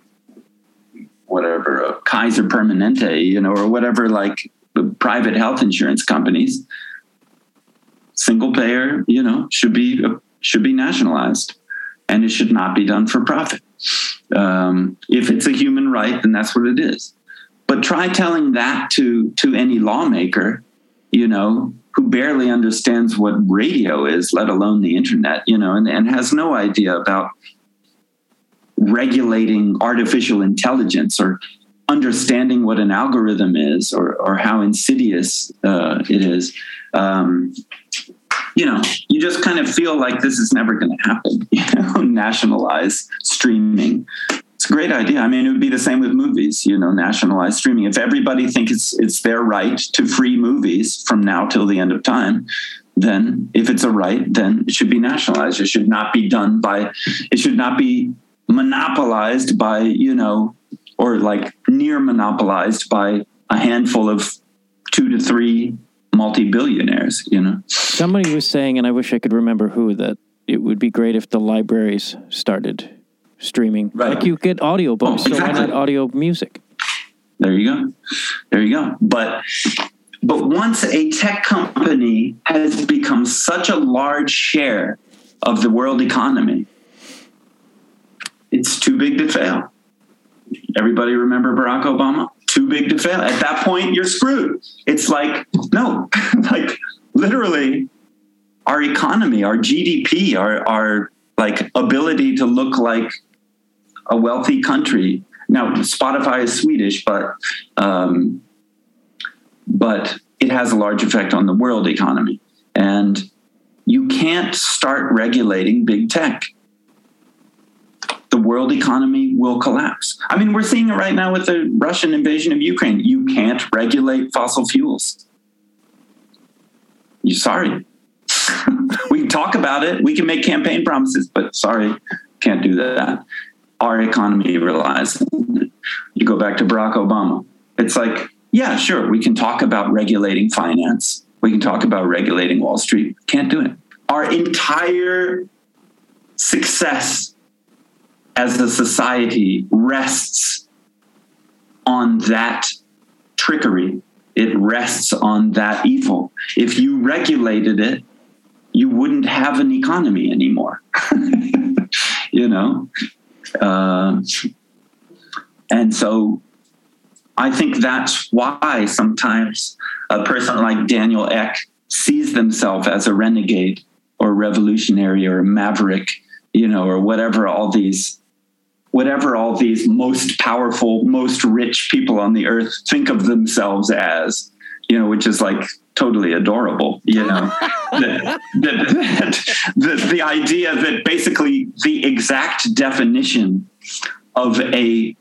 whatever uh, Kaiser Permanente, you know, or whatever like private health insurance companies. Single payer, you know, should be uh, should be nationalized, and it should not be done for profit. Um, if it's a human right, then that's what it is. But try telling that to to any lawmaker, you know, who barely understands what radio is, let alone the internet, you know, and, and has no idea about regulating artificial intelligence or understanding what an algorithm is or, or how insidious uh, it is. Um, you know, you just kind of feel like this is never going to happen, you know, nationalize streaming. It's a great idea. I mean, it would be the same with movies, you know, nationalized streaming. If everybody thinks it's, it's their right to free movies from now till the end of time, then if it's a right, then it should be nationalized. It should not be done by, it should not be monopolized by, you know, or like near monopolized by a handful of two to three multi billionaires, you know. Somebody was saying, and I wish I could remember who, that it would be great if the libraries started streaming. Right. Like you get audiobooks, Oh, so why not audio music? There you go. There you go. But but once a tech company has become such a large share of the world economy, it's too big to fail. Everybody remember Barack Obama? Too big to fail. At that point, you're screwed. It's like, no, like literally our economy, our GDP, our our like ability to look like a wealthy country. Now, Spotify is Swedish, but um, but it has a large effect on the world economy, and you can't start regulating big tech. The world economy will collapse. I mean, we're seeing it right now with the Russian invasion of Ukraine. You can't regulate fossil fuels. You sorry. we can talk about it. We can make campaign promises, but sorry, can't do that our economy relies. You go back to Barack Obama. It's like, yeah, sure, we can talk about regulating finance. We can talk about regulating Wall Street. Can't do it. Our entire success as a society rests on that trickery. It rests on that evil. If you regulated it, you wouldn't have an economy anymore. you know? Uh, and so I think that's why sometimes a person like Daniel Ek sees themselves as a renegade or revolutionary or a maverick, you know, or whatever all these whatever all these most powerful, most rich people on the earth think of themselves as, you know, which is like totally adorable, you know. that, that, that, the, the idea that basically the exact definition of a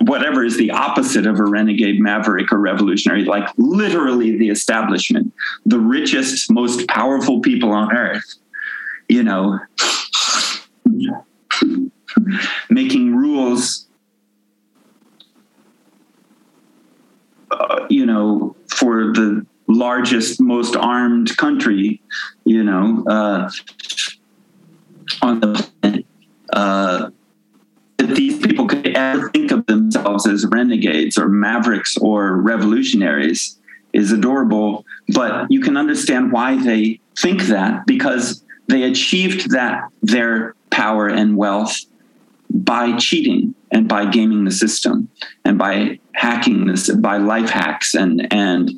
whatever is the opposite of a renegade maverick or revolutionary like literally the establishment the richest most powerful people on earth you know making rules uh, you know for the largest most armed country you know uh, on the planet uh, that these people could ever think of themselves as renegades or mavericks or revolutionaries is adorable. But you can understand why they think that because they achieved that their power and wealth by cheating and by gaming the system and by hacking this by life hacks and and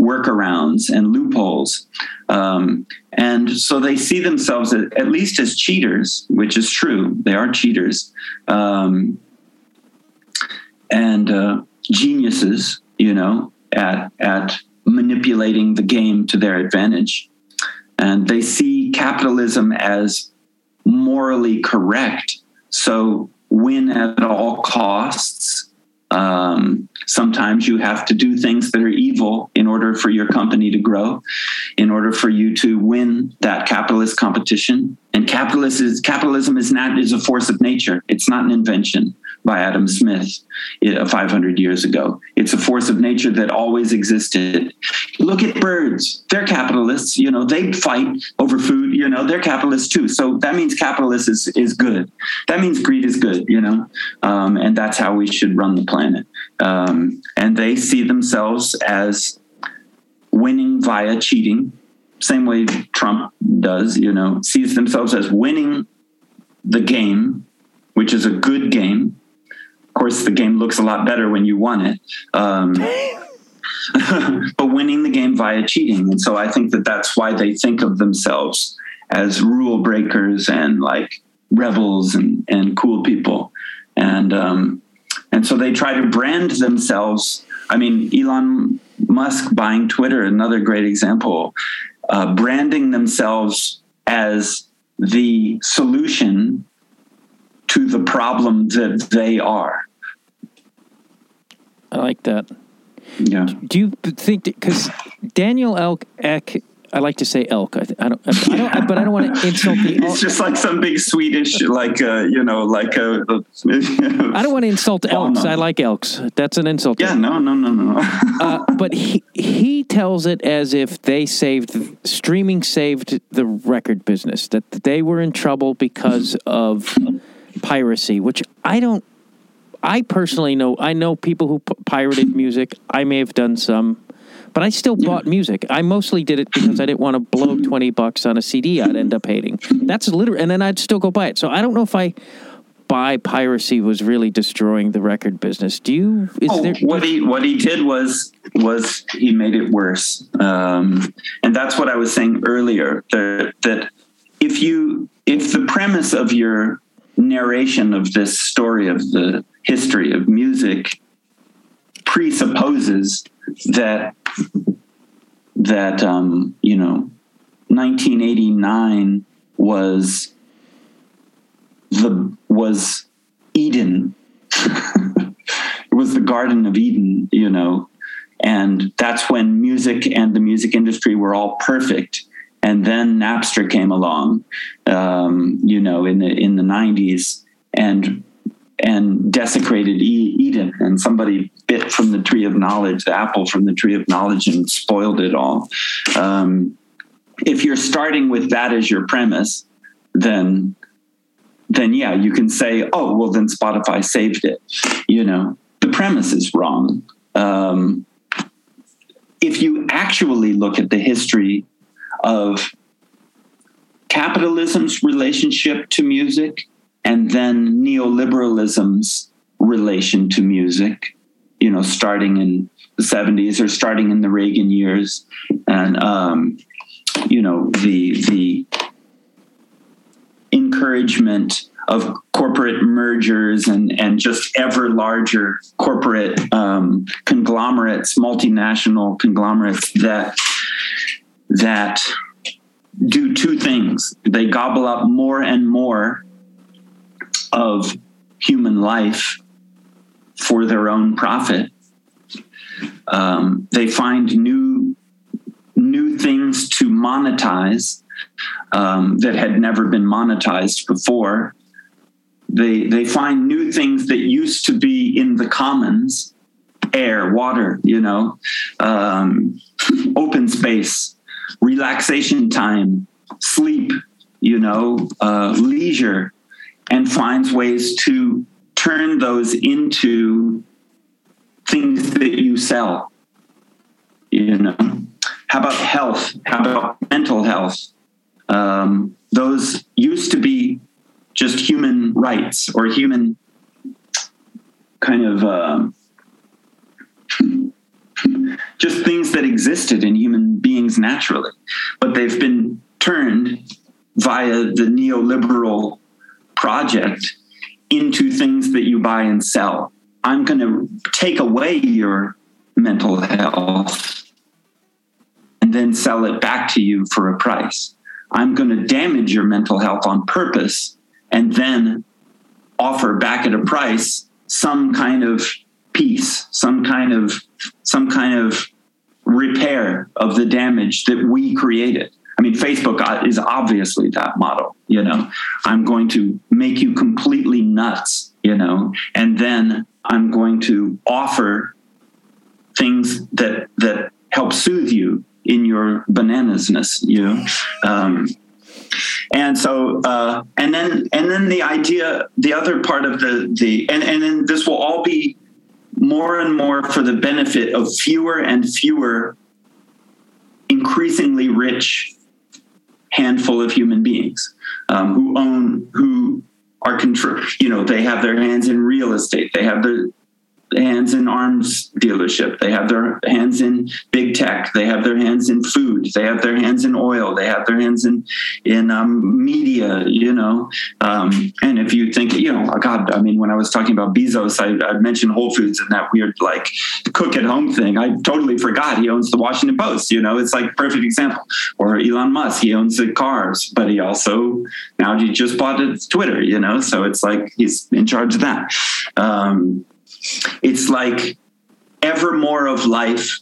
workarounds and loopholes. Um, and so they see themselves at, at least as cheaters which is true they are cheaters um, and uh, geniuses you know at at manipulating the game to their advantage. And they see capitalism as morally correct so win at all costs um, sometimes you have to do things that are evil in order for your company to grow, in order for you to win that capitalist competition. And capitalist is, capitalism is not is a force of nature. It's not an invention by Adam Smith uh, 500 years ago. It's a force of nature that always existed. Look at birds; they're capitalists. You know, they fight over food. You know, they're capitalists too. So that means capitalist is is good. That means greed is good. You know, um, and that's how we should run the planet. Um, and they see themselves as winning via cheating, same way Trump does. You know, sees themselves as winning the game, which is a good game. Of course, the game looks a lot better when you won it. Um, but winning the game via cheating. And so I think that that's why they think of themselves as rule breakers and like rebels and, and cool people. And, um, and so they try to brand themselves. I mean, Elon Musk buying Twitter, another great example, uh, branding themselves as the solution to the problem that they are. I like that. Yeah. Do you think because Daniel Elk Ek I like to say elk. I, th- I don't. I don't. But I don't want to insult the. Elk. It's just like some big Swedish, like uh, you know, like a. I don't want to insult elks. no. I like elks. That's an insult. Yeah, no, no, no, no. Uh, but he he tells it as if they saved streaming saved the record business. That they were in trouble because of piracy, which I don't. I personally know. I know people who pirated music. I may have done some, but I still bought music. I mostly did it because I didn't want to blow twenty bucks on a CD. I'd end up hating. That's literally, and then I'd still go buy it. So I don't know if I buy piracy was really destroying the record business. Do you? Is Oh, there? what he what he did was was he made it worse, um, and that's what I was saying earlier. That that if you if the premise of your narration of this story of the history of music presupposes that that um, you know 1989 was the was Eden it was the Garden of Eden, you know, and that's when music and the music industry were all perfect. And then Napster came along, um, you know, in the in the '90s, and and desecrated Eden. And somebody bit from the tree of knowledge, the apple from the tree of knowledge, and spoiled it all. Um, if you're starting with that as your premise, then then yeah, you can say, oh, well, then Spotify saved it. You know, the premise is wrong. Um, if you actually look at the history of capitalism's relationship to music and then neoliberalism's relation to music, you know, starting in the 70s or starting in the Reagan years, and um, you know the the encouragement of corporate mergers and, and just ever larger corporate um, conglomerates, multinational conglomerates that that do two things. They gobble up more and more of human life for their own profit. Um, they find new new things to monetize um, that had never been monetized before. They they find new things that used to be in the commons, air, water, you know, um, open space, relaxation time, sleep, you know, uh, leisure, and finds ways to turn those into things that you sell. You know, how about health? How about mental health? Um, those used to be just human rights or human kind of um, just things that existed in human beings naturally, but they've been turned via the neoliberal project into things that you buy and sell. I'm going to take away your mental health and then sell it back to you for a price. I'm going to damage your mental health on purpose and then offer back at a price some kind of peace, some kind of some kind of repair of the damage that we created. I mean, Facebook is obviously that model. You know, I'm going to make you completely nuts. You know, and then I'm going to offer things that that help soothe you in your bananasness. You know. Um, and so uh, and then and then the idea the other part of the the and, and then this will all be more and more for the benefit of fewer and fewer increasingly rich handful of human beings um, who own who are control you know they have their hands in real estate they have their hands in arms dealership. They have their hands in big tech. They have their hands in food. They have their hands in oil. They have their hands in in um, media you know? Um, and if you think you know god i mean when i was talking about bezos I, I mentioned whole foods and that weird like cook at home thing. I totally forgot he owns the washington post you know? It's like perfect example. Or elon musk he owns the cars but he also now he just bought twitter you know? So it's like he's in charge of that. Um, it's like ever more of life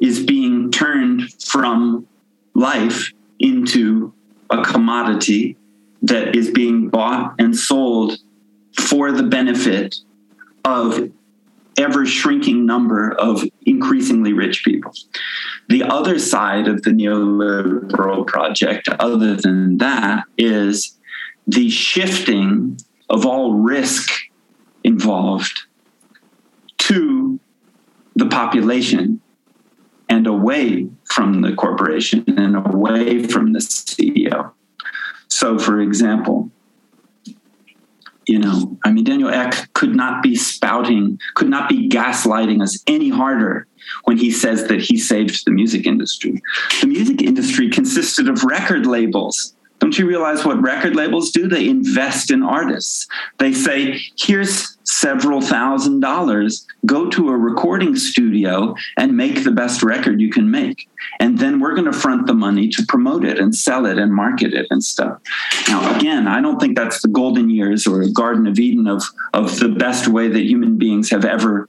is being turned from life into a commodity that is being bought and sold for the benefit of ever shrinking number of increasingly rich people. The other side of the neoliberal project, other than that, is the shifting of all risk involved to the population and away from the corporation and away from the CEO. So, for example, you know, I mean, Daniel Ek could not be spouting, could not be gaslighting us any harder when he says that he saved the music industry. The music industry consisted of record labels don't you realize what record labels do? They invest in artists. They say, here's several thousand dollars, go to a recording studio and make the best record you can make. And then we're going to front the money to promote it and sell it and market it and stuff. Now, again, I don't think that's the golden years or Garden of Eden of, of the best way that human beings have ever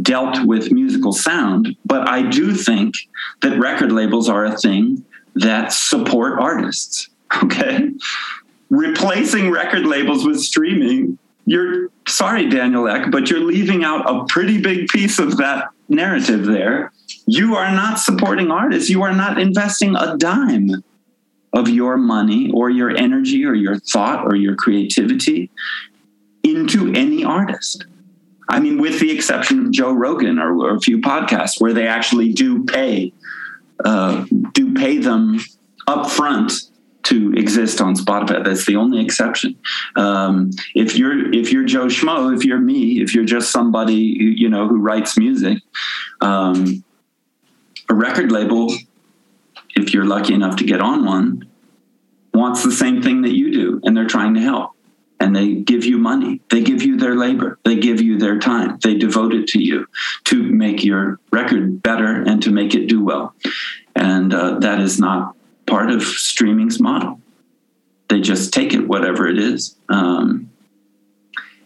dealt with musical sound. But I do think that record labels are a thing that support artists. Okay. Replacing record labels with streaming, you're sorry, Daniel Ek, but you're leaving out a pretty big piece of that narrative there. You are not supporting artists. You are not investing a dime of your money or your energy or your thought or your creativity into any artist. I mean, with the exception of Joe Rogan or, or a few podcasts where they actually do pay, uh, do pay them up front to exist on Spotify. That's the only exception. Um, if you're if you're Joe Schmo, if you're me, if you're just somebody who, you know who writes music, um, a record label, if you're lucky enough to get on one, wants the same thing that you do, and they're trying to help. And they give you money. They give you their labor. They give you their time. They devote it to you to make your record better and to make it do well. And uh, that is not part of streaming's model. They just take it, whatever it is, um,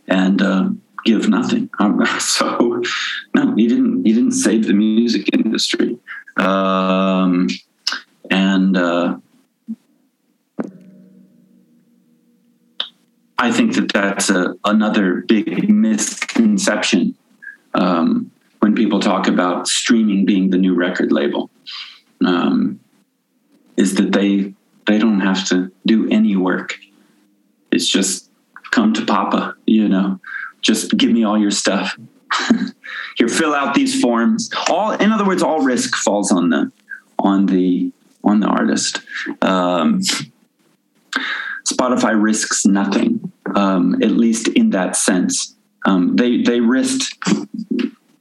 and uh, give nothing. Um, so, no, he didn't. He didn't save the music industry, um, and uh, I think that that's a, another big misconception um, when people talk about streaming being the new record label. Um, is that they they don't have to do any work. It's just come to Papa, you know, just give me all your stuff. Here, fill out these forms. All, in other words, all risk falls on the on the on the artist. Um, Spotify risks nothing, um, at least in that sense. Um, they they risked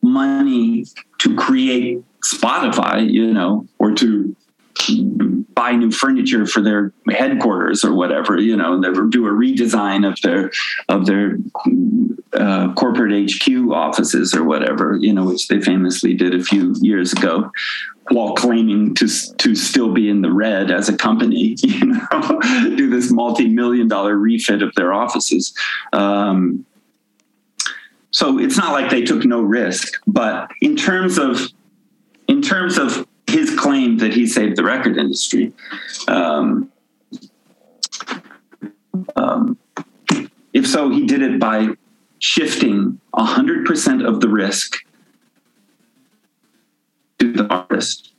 money to create Spotify, you know, or to buy new furniture for their headquarters or whatever, you know, do a redesign of their of their uh, corporate HQ offices or whatever, you know, which they famously did a few years ago, while claiming to to still be in the red as a company, you know, do this multi million dollar refit of their offices. Um, so it's not like they took no risk, but in terms of in terms of his claim that he saved the record industry. Um, um, if so, he did it by shifting 100% of the risk to the artist,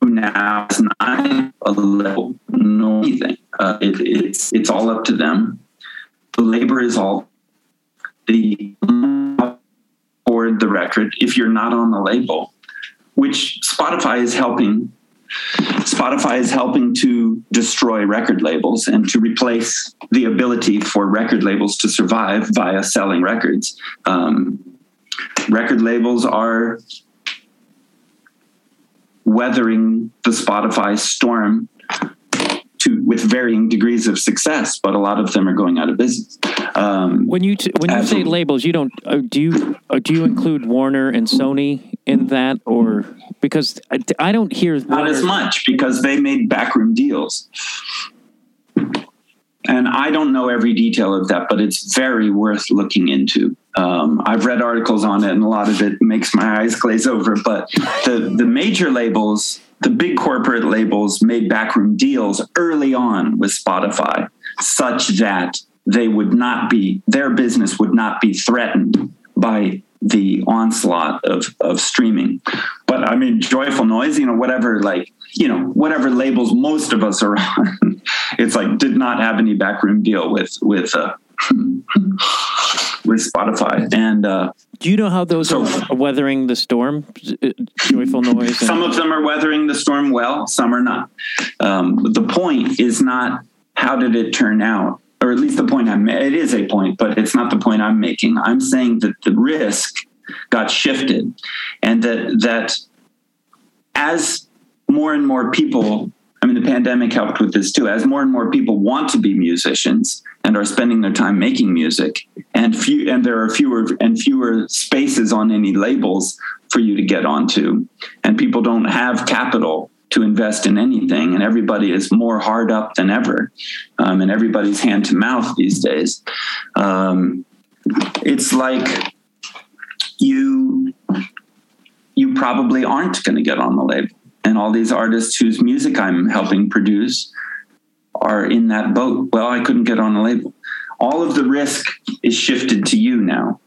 who now is not a level, no anything. Uh, it, it's, it's all up to them. The labor is all the or the record. If you're not on the label, which Spotify is helping. Spotify is helping to destroy record labels and to replace the ability for record labels to survive via selling records. Um, record labels are weathering the Spotify storm to with varying degrees of success, but a lot of them are going out of business. Um, when you t- when you say labels, you don't uh, do you uh, do you include Warner and Sony in that, or because I, I don't hear not Warner. as much because they made backroom deals. And I don't know every detail of that, but it's very worth looking into. Um, I've read articles on it, and a lot of it makes my eyes glaze over. But the the major labels, the big corporate labels, made backroom deals early on with Spotify, such that they would not be their business would not be threatened by the onslaught of of streaming. But I mean, joyful noise, you know, whatever like you know whatever labels most of us are on, it's like did not have any backroom deal with with. Uh, with Spotify. And uh, do you know how those so, are weathering the storm? Uh, joyful noise. Some of them are weathering the storm well. Some are not. Um, the point is not how did it turn out, or at least the point I'm. It is a point, but it's not the point I'm making. I'm saying that the risk got shifted, and that that as more and more people I mean, the pandemic helped with this too. As more and more people want to be musicians and are spending their time making music, and few, and there are fewer and fewer spaces on any labels for you to get onto, and people don't have capital to invest in anything, and everybody is more hard up than ever, um, and everybody's hand to mouth these days. Um, it's like you you probably aren't going to get on the label and all these artists whose music I'm helping produce are in that boat. Well, I couldn't get on a label. All of the risk is shifted to you now.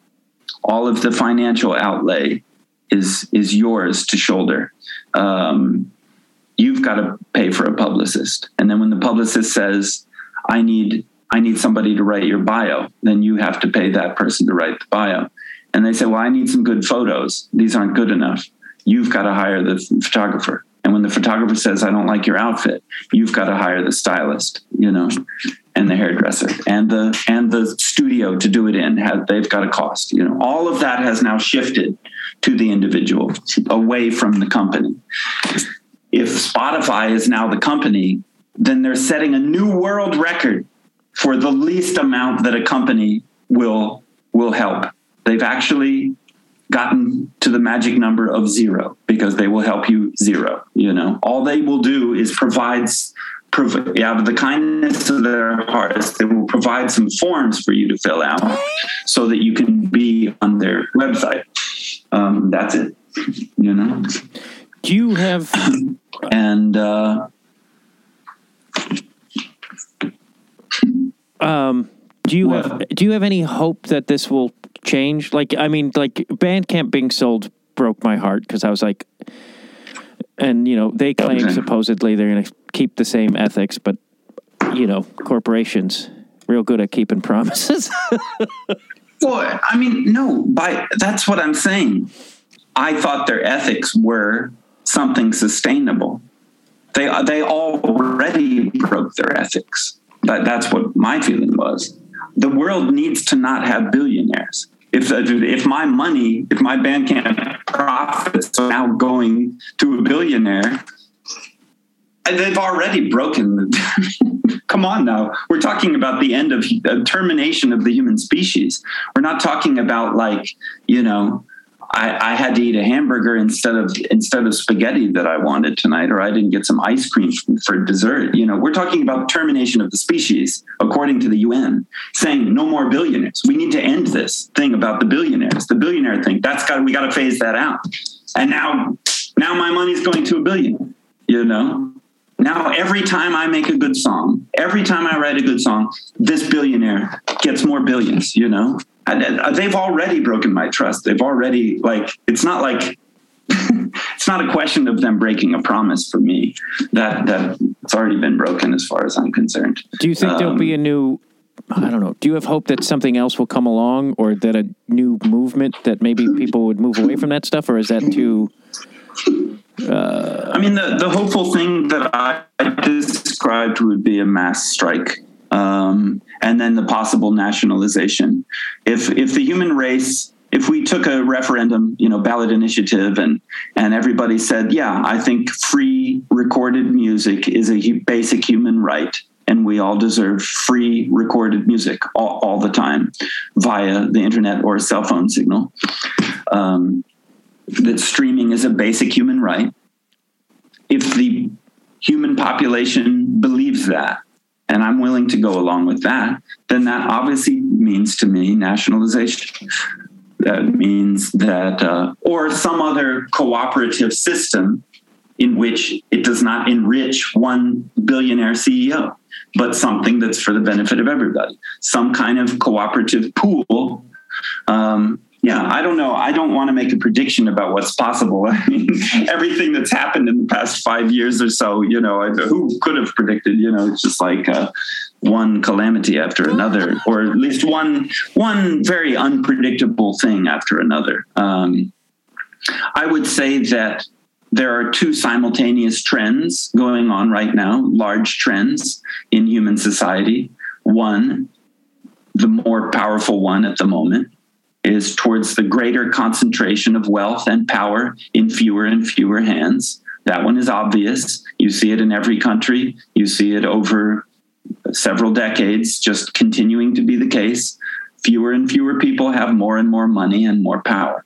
All of the financial outlay is is yours to shoulder. Um, you've got to pay for a publicist, and then when the publicist says, "I need I need somebody to write your bio," then you have to pay that person to write the bio. And they say, "Well, I need some good photos. These aren't good enough." You've got to hire the photographer and when the photographer says, I don't like your outfit, you've got to hire the stylist, you know, and the hairdresser and the and the studio to do it in. They've got a cost. You know, all of that has now shifted to the individual away from the company. If Spotify is now the company, then they're setting a new world record for the least amount that a company will will help. They've actually gotten to the magic number of zero because they will help you zero. You know, all they will do is provide, prov- out of the kindness of their hearts, they will provide some forms for you to fill out so that you can be on their website. Um, that's it. You know. Do you have and uh, um, do you have do you have any hope that this will change? Like, I mean, like Bandcamp being sold broke my heart because I was like, and you know, they claim okay. supposedly they're going to keep the same ethics, but you know, corporations real good at keeping promises. well, I mean, no, by that's what I'm saying. I thought their ethics were something sustainable. They they already broke their ethics. That, that's what my feeling was. The world needs to not have billionaires if if my money, if my Bandcamp profits are now going to a billionaire, they've already broken. Come on now, we're talking about the end of uh, termination of the human species. We're not talking about like you know I, I, had to eat a hamburger instead of instead of spaghetti that I wanted tonight, or I didn't get some ice cream for dessert. You know, we're talking about termination of the species, according to the UN, saying no more billionaires. We need to end this thing about the billionaires, the billionaire thing. That's got we got to phase that out. And now, now my money's going to a billion. You know, now every time I make a good song, every time I write a good song, this billionaire gets more billions. You know, uh, they've already broken my trust. They've already like it's not like it's not a question of them breaking a promise for me. That that it's already been broken as far as I'm concerned. Do you think um, there'll be a new I don't know. Do you have hope that something else will come along or that a new movement that maybe people would move away from that stuff or is that too uh, I mean, the, the hopeful thing that I described would be a mass strike um, and then the possible nationalization. If if the human race if we took a referendum, you know, ballot initiative, and and everybody said, yeah, I think free recorded music is a basic human right, and we all deserve free recorded music all, all the time via the internet or a cell phone signal. Um, that streaming is a basic human right. If the human population believes that, and I'm willing to go along with that, then that obviously means to me nationalization. That means that, uh, or some other cooperative system in which it does not enrich one billionaire CEO, but something that's for the benefit of everybody. Some kind of cooperative pool um, yeah, I don't know. I don't want to make a prediction about what's possible. I mean, everything that's happened in the past five years or so, you know, who could have predicted? You know, it's just like uh, one calamity after another, or at least one one very unpredictable thing after another. Um, I would say that there are two simultaneous trends going on right now, large trends in human society. One, the more powerful one at the moment, is towards the greater concentration of wealth and power in fewer and fewer hands. That one is obvious. You see it in every country. You see it over several decades, just continuing to be the case. Fewer and fewer people have more and more money and more power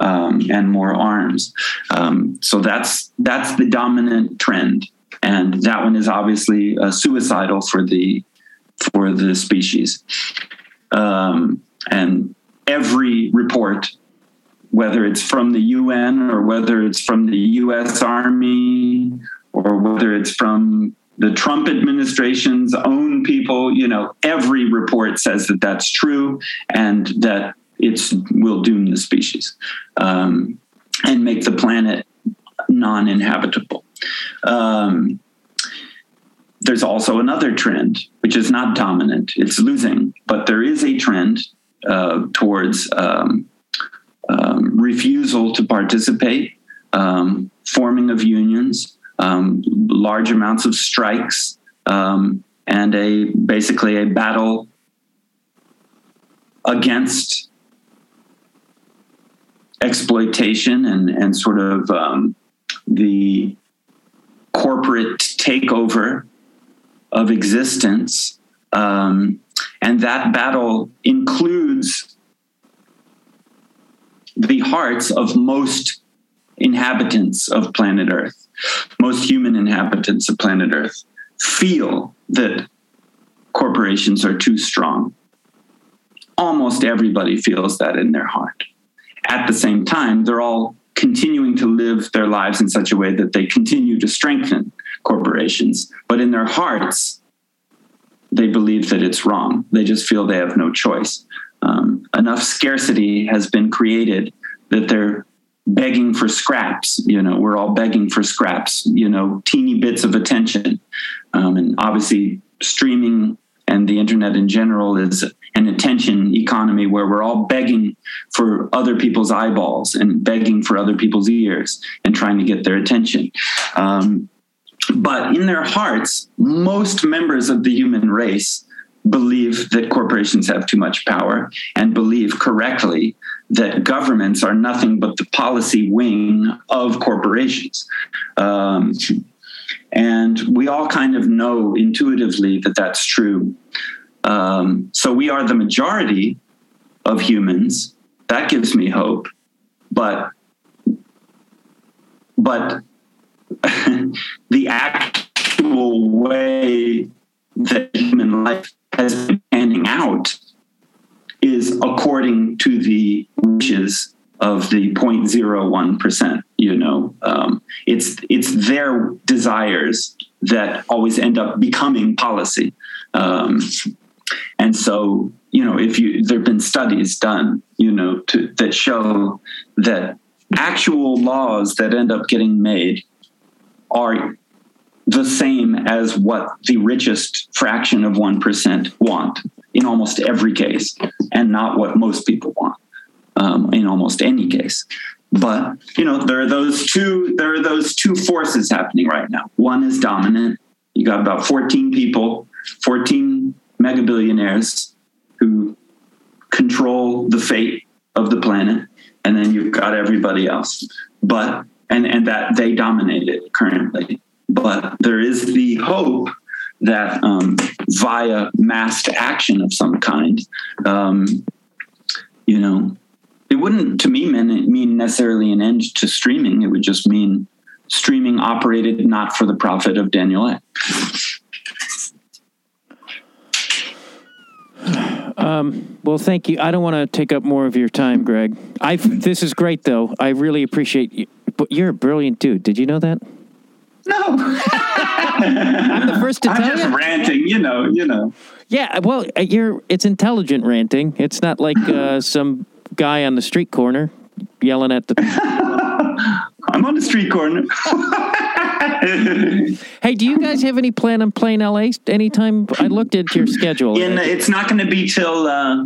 um, and more arms. Um, so that's that's the dominant trend, and that one is obviously uh, suicidal for the for the species. Um, and every report, whether it's from the UN or whether it's from the US Army or whether it's from the Trump administration's own people, you know, every report says that that's true and that it's will doom the species um, and make the planet non-inhabitable. Um, there's also another trend, which is not dominant; it's losing, but there is a trend uh, towards um, um, refusal to participate, um, forming of unions, um, large amounts of strikes, um, and a basically a battle against exploitation and, and sort of the corporate takeover of existence um, and that battle includes the hearts of most inhabitants of planet Earth, most human inhabitants of planet Earth feel that corporations are too strong. Almost everybody feels that in their heart. At the same time, they're all continuing to live their lives in such a way that they continue to strengthen corporations. But in their hearts, they believe that it's wrong. They just feel they have no choice. Um, enough scarcity has been created that they're begging for scraps. You know, we're all begging for scraps. You know, teeny bits of attention, um, and obviously streaming and the internet in general is an attention economy where we're all begging for other people's eyeballs and begging for other people's ears and trying to get their attention. Um, but in their hearts, most members of the human race believe that corporations have too much power and believe correctly that governments are nothing but the policy wing of corporations. Um, and we all kind of know intuitively that that's true. Um, so we are the majority of humans. That gives me hope. But but the actual way that human life has been panning out is according to the wishes of the 0.01%. You know, um, it's it's their desires that always end up becoming policy. Um, and so, you know, if you there have been studies done, you know, to, that show that actual laws that end up getting made are the same as what the richest fraction of 1% want in almost every case, and not what most people want um, in almost any case. But you know, there are those two. There are those two forces happening right now. One is dominant. You got about 14 people, 14 mega billionaires who control the fate of the planet, and then you've got everybody else. But and, and that they dominate it currently. But there is the hope that um, via massed action of some kind, um, you know, it wouldn't to me mean, mean necessarily an end to streaming. It would just mean streaming operated not for the profit of Daniel Ek. Well, thank you. I don't want to take up more of your time, Greg. I this is great though. I really appreciate you. But you're a brilliant dude. Did you know that? No, I'm the first to I'm tell just you. ranting. You know, you know. Yeah, well, uh, you're it's intelligent ranting. It's not like uh, some guy on the street corner yelling at the I'm on the street corner. Hey, do you guys have any plan on playing LA anytime? I looked at your schedule In, it's not going to be till uh,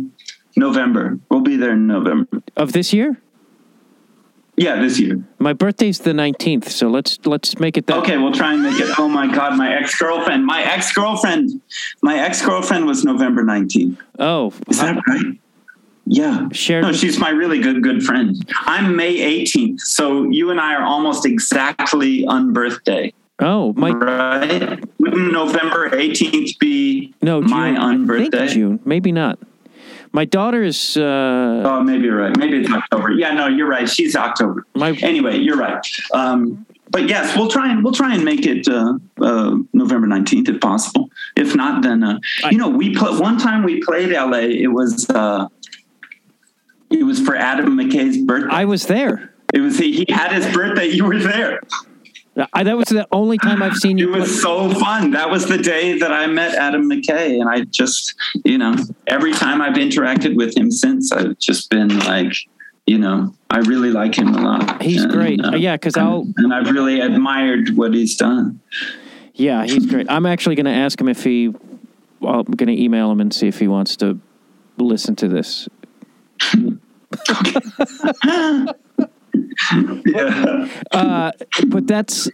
November. We'll be there in November. of this year. Yeah, this year. My birthday's the 19th, so let's let's make it that. Okay, we'll try and make it. Oh my God, my ex girlfriend. My ex girlfriend. My ex girlfriend was November 19th. Oh, Is that right? Yeah. Shared No, she's my really good good friend. I'm May 18th, so you and I are almost exactly on birthday, oh, my right? Wouldn't November 18th be no, June. my I on think birthday? June, maybe not. My daughter is uh, Oh, maybe you're right. Maybe it's October. Yeah, no, you're right. She's October. my. Anyway, you're right. Um, but yes, we'll try and we'll try and make it uh, uh, November 19th if possible. If not, then uh, you know we put one time we played LA. It was uh, it was for Adam McKay's birthday. I was there. It was he, he had his birthday. You were there. I, that was the only time I've seen you. It was so fun. That was the day that I met Adam McKay, and I just, you know, every time I've interacted with him since, I've just been like, you know, I really like him a lot. He's And, great. uh, Yeah, 'cause I'll- and I've really admired what he's done. Yeah, he's great. I'm actually going to ask him if he. Well, I'm going to email him and see if he wants to listen to this. Yeah. Uh, but that's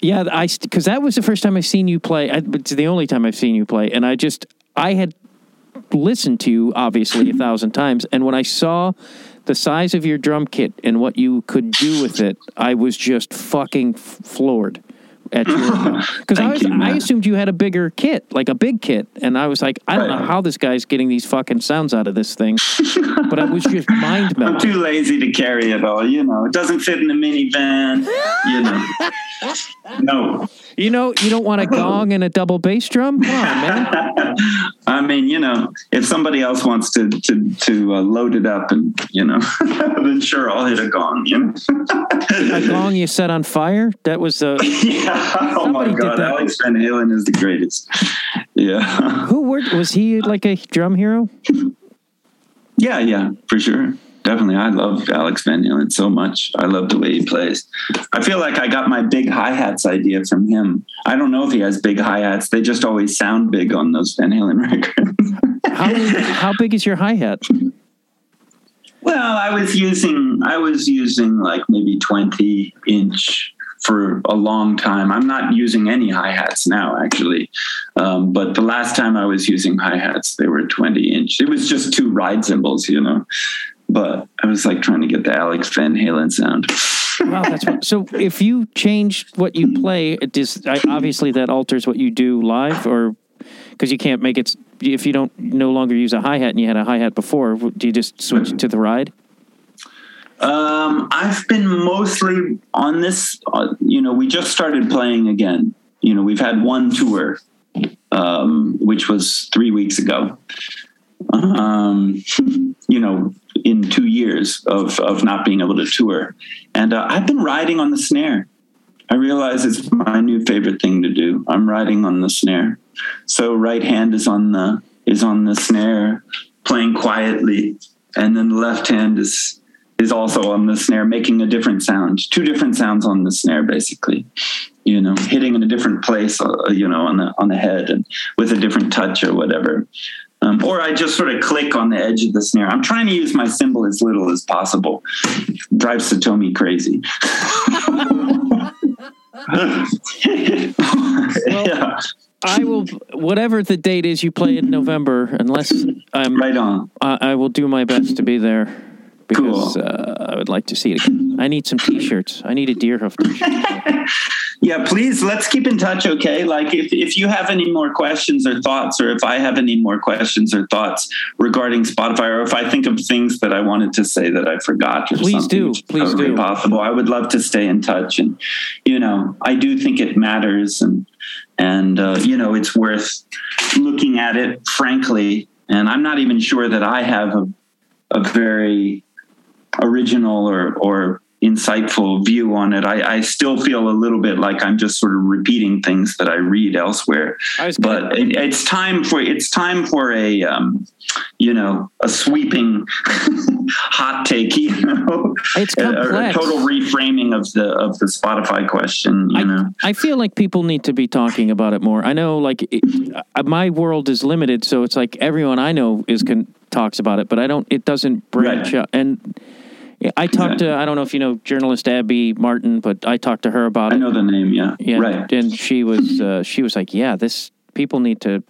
yeah i because that was the first time i've seen you play I, it's the only time i've seen you play and i just i had listened to you obviously a thousand times and when i saw the size of your drum kit and what you could do with it i was just fucking floored at your because I was you, I assumed you had a bigger kit, like a big kit, and I was like, I don't Right. know how this guy's getting these fucking sounds out of this thing, but it was just mind blowing I'm too lazy to carry it all. You know, it doesn't fit in the minivan. You know, no. You know, you don't want a gong and a double bass drum. Come on, man. I mean, you know, if somebody else wants to to to uh, load it up, and you know, then sure, I'll hit a gong. You know. a gong you set on fire. That was uh, yeah. Oh my God. Alex Van Halen is the greatest. Yeah. who were was he like a drum hero? Yeah, yeah, for sure. Definitely. I love Alex Van Halen so much. I love the way he plays. I feel like I got my big hi hats idea from him. I don't know if he has big hi hats. They just always sound big on those Van Halen records. How how big is your hi hat? well, I was using I was using like maybe 20 inch for a long time. I'm not using any hi hats now, actually. Um, but the last time I was using hi hats, they were 20 inch. It was just two ride cymbals, you know. But I was like trying to get the Alex Van Halen sound. Wow, that's what, so. If you change what you play, does obviously that alters what you do live, or because you can't make it. If you don't no longer use a hi hat and you had a hi hat before, do you just switch to the ride? Um, I've been mostly on this. Uh, you know, we just started playing again. You know, we've had one tour, um, which was three weeks ago. Um, you know, in two years of of not being able to tour, and uh, I've been riding on the snare. I realize it's my new favorite thing to do. I'm riding on the snare. So right hand is on the is on the snare, playing quietly, and then the left hand is is also on the snare, making a different sound. Two different sounds on the snare, basically. You know, hitting in a different place. Uh, you know, on the on the head and with a different touch or whatever. Um, or I just sort of click on the edge of the snare. I'm trying to use my cymbal as little as possible. Drives Satomi crazy. yeah, I will. Whatever the date is you play in November, unless I'm right on. I, I will do my best to be there because Cool. uh, I would like to see it. Again. I need some T-shirts. I need a Deerhoof T-shirt. Yeah, please let's keep in touch, okay? Like if, if you have any more questions or thoughts, or if I have any more questions or thoughts regarding Spotify, or if I think of things that I wanted to say that I forgot or Please do. Please totally do. possible. I would love to stay in touch. And, you know, I do think it matters and and uh, you know, it's worth looking at it frankly And I'm not even sure that I have a, a very original or, or insightful view on it. I, I, still feel a little bit like I'm just sort of repeating things that I read elsewhere. I but it, it's time for it's time for a um, you know a sweeping hot take. You know, it's. A, a, total reframing of the of the Spotify question. You I, know, I feel like people need to be talking about it more. I know, like it, uh, my world is limited, so it's like everyone I know is can talks about it, but I don't. It doesn't branch right. out and I talked to I don't know if you know journalist Abby Martin, but I talked to her about I it. I know the name, yeah. yeah right. And she was uh, she was like, "Yeah, this people need to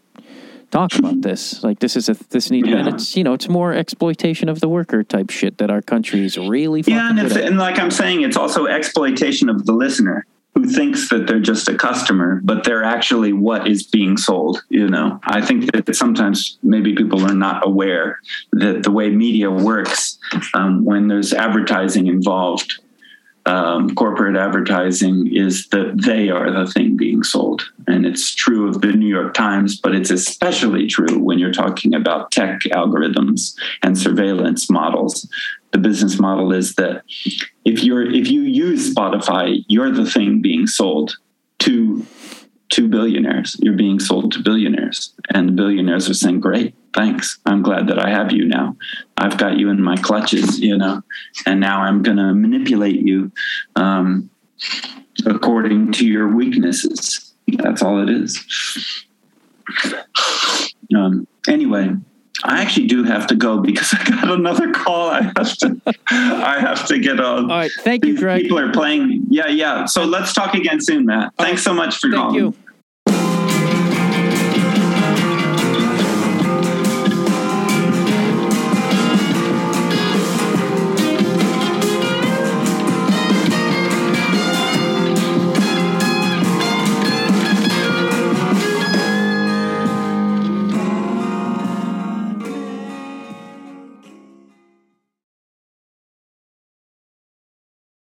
talk about this. Like this is a this need yeah. and it's you know it's more exploitation of the worker type shit that our country is really yeah, and, and like I'm saying, it's also exploitation of the listener who thinks that they're just a customer, but they're actually what is being sold. You know, I think that sometimes maybe people are not aware that the way media works um, when there's advertising involved. Um, corporate advertising is that they are the thing being sold. And it's true of the New York Times, but it's especially true when you're talking about tech algorithms and surveillance models the business model is that if you're if you use Spotify, you're the thing being sold to to billionaires. You're being sold to billionaires, and the billionaires are saying, "Great, thanks. I'm glad that I have you now. I've got you in my clutches, you know, and now I'm going to manipulate you um, according to your weaknesses. That's all it is." Um, anyway, I actually do have to go because I got another call. I have to, I have to get on. All right, thank you, Greg. People are playing. Yeah, yeah. So let's talk again soon, Matt. Thanks so much for thank calling. You.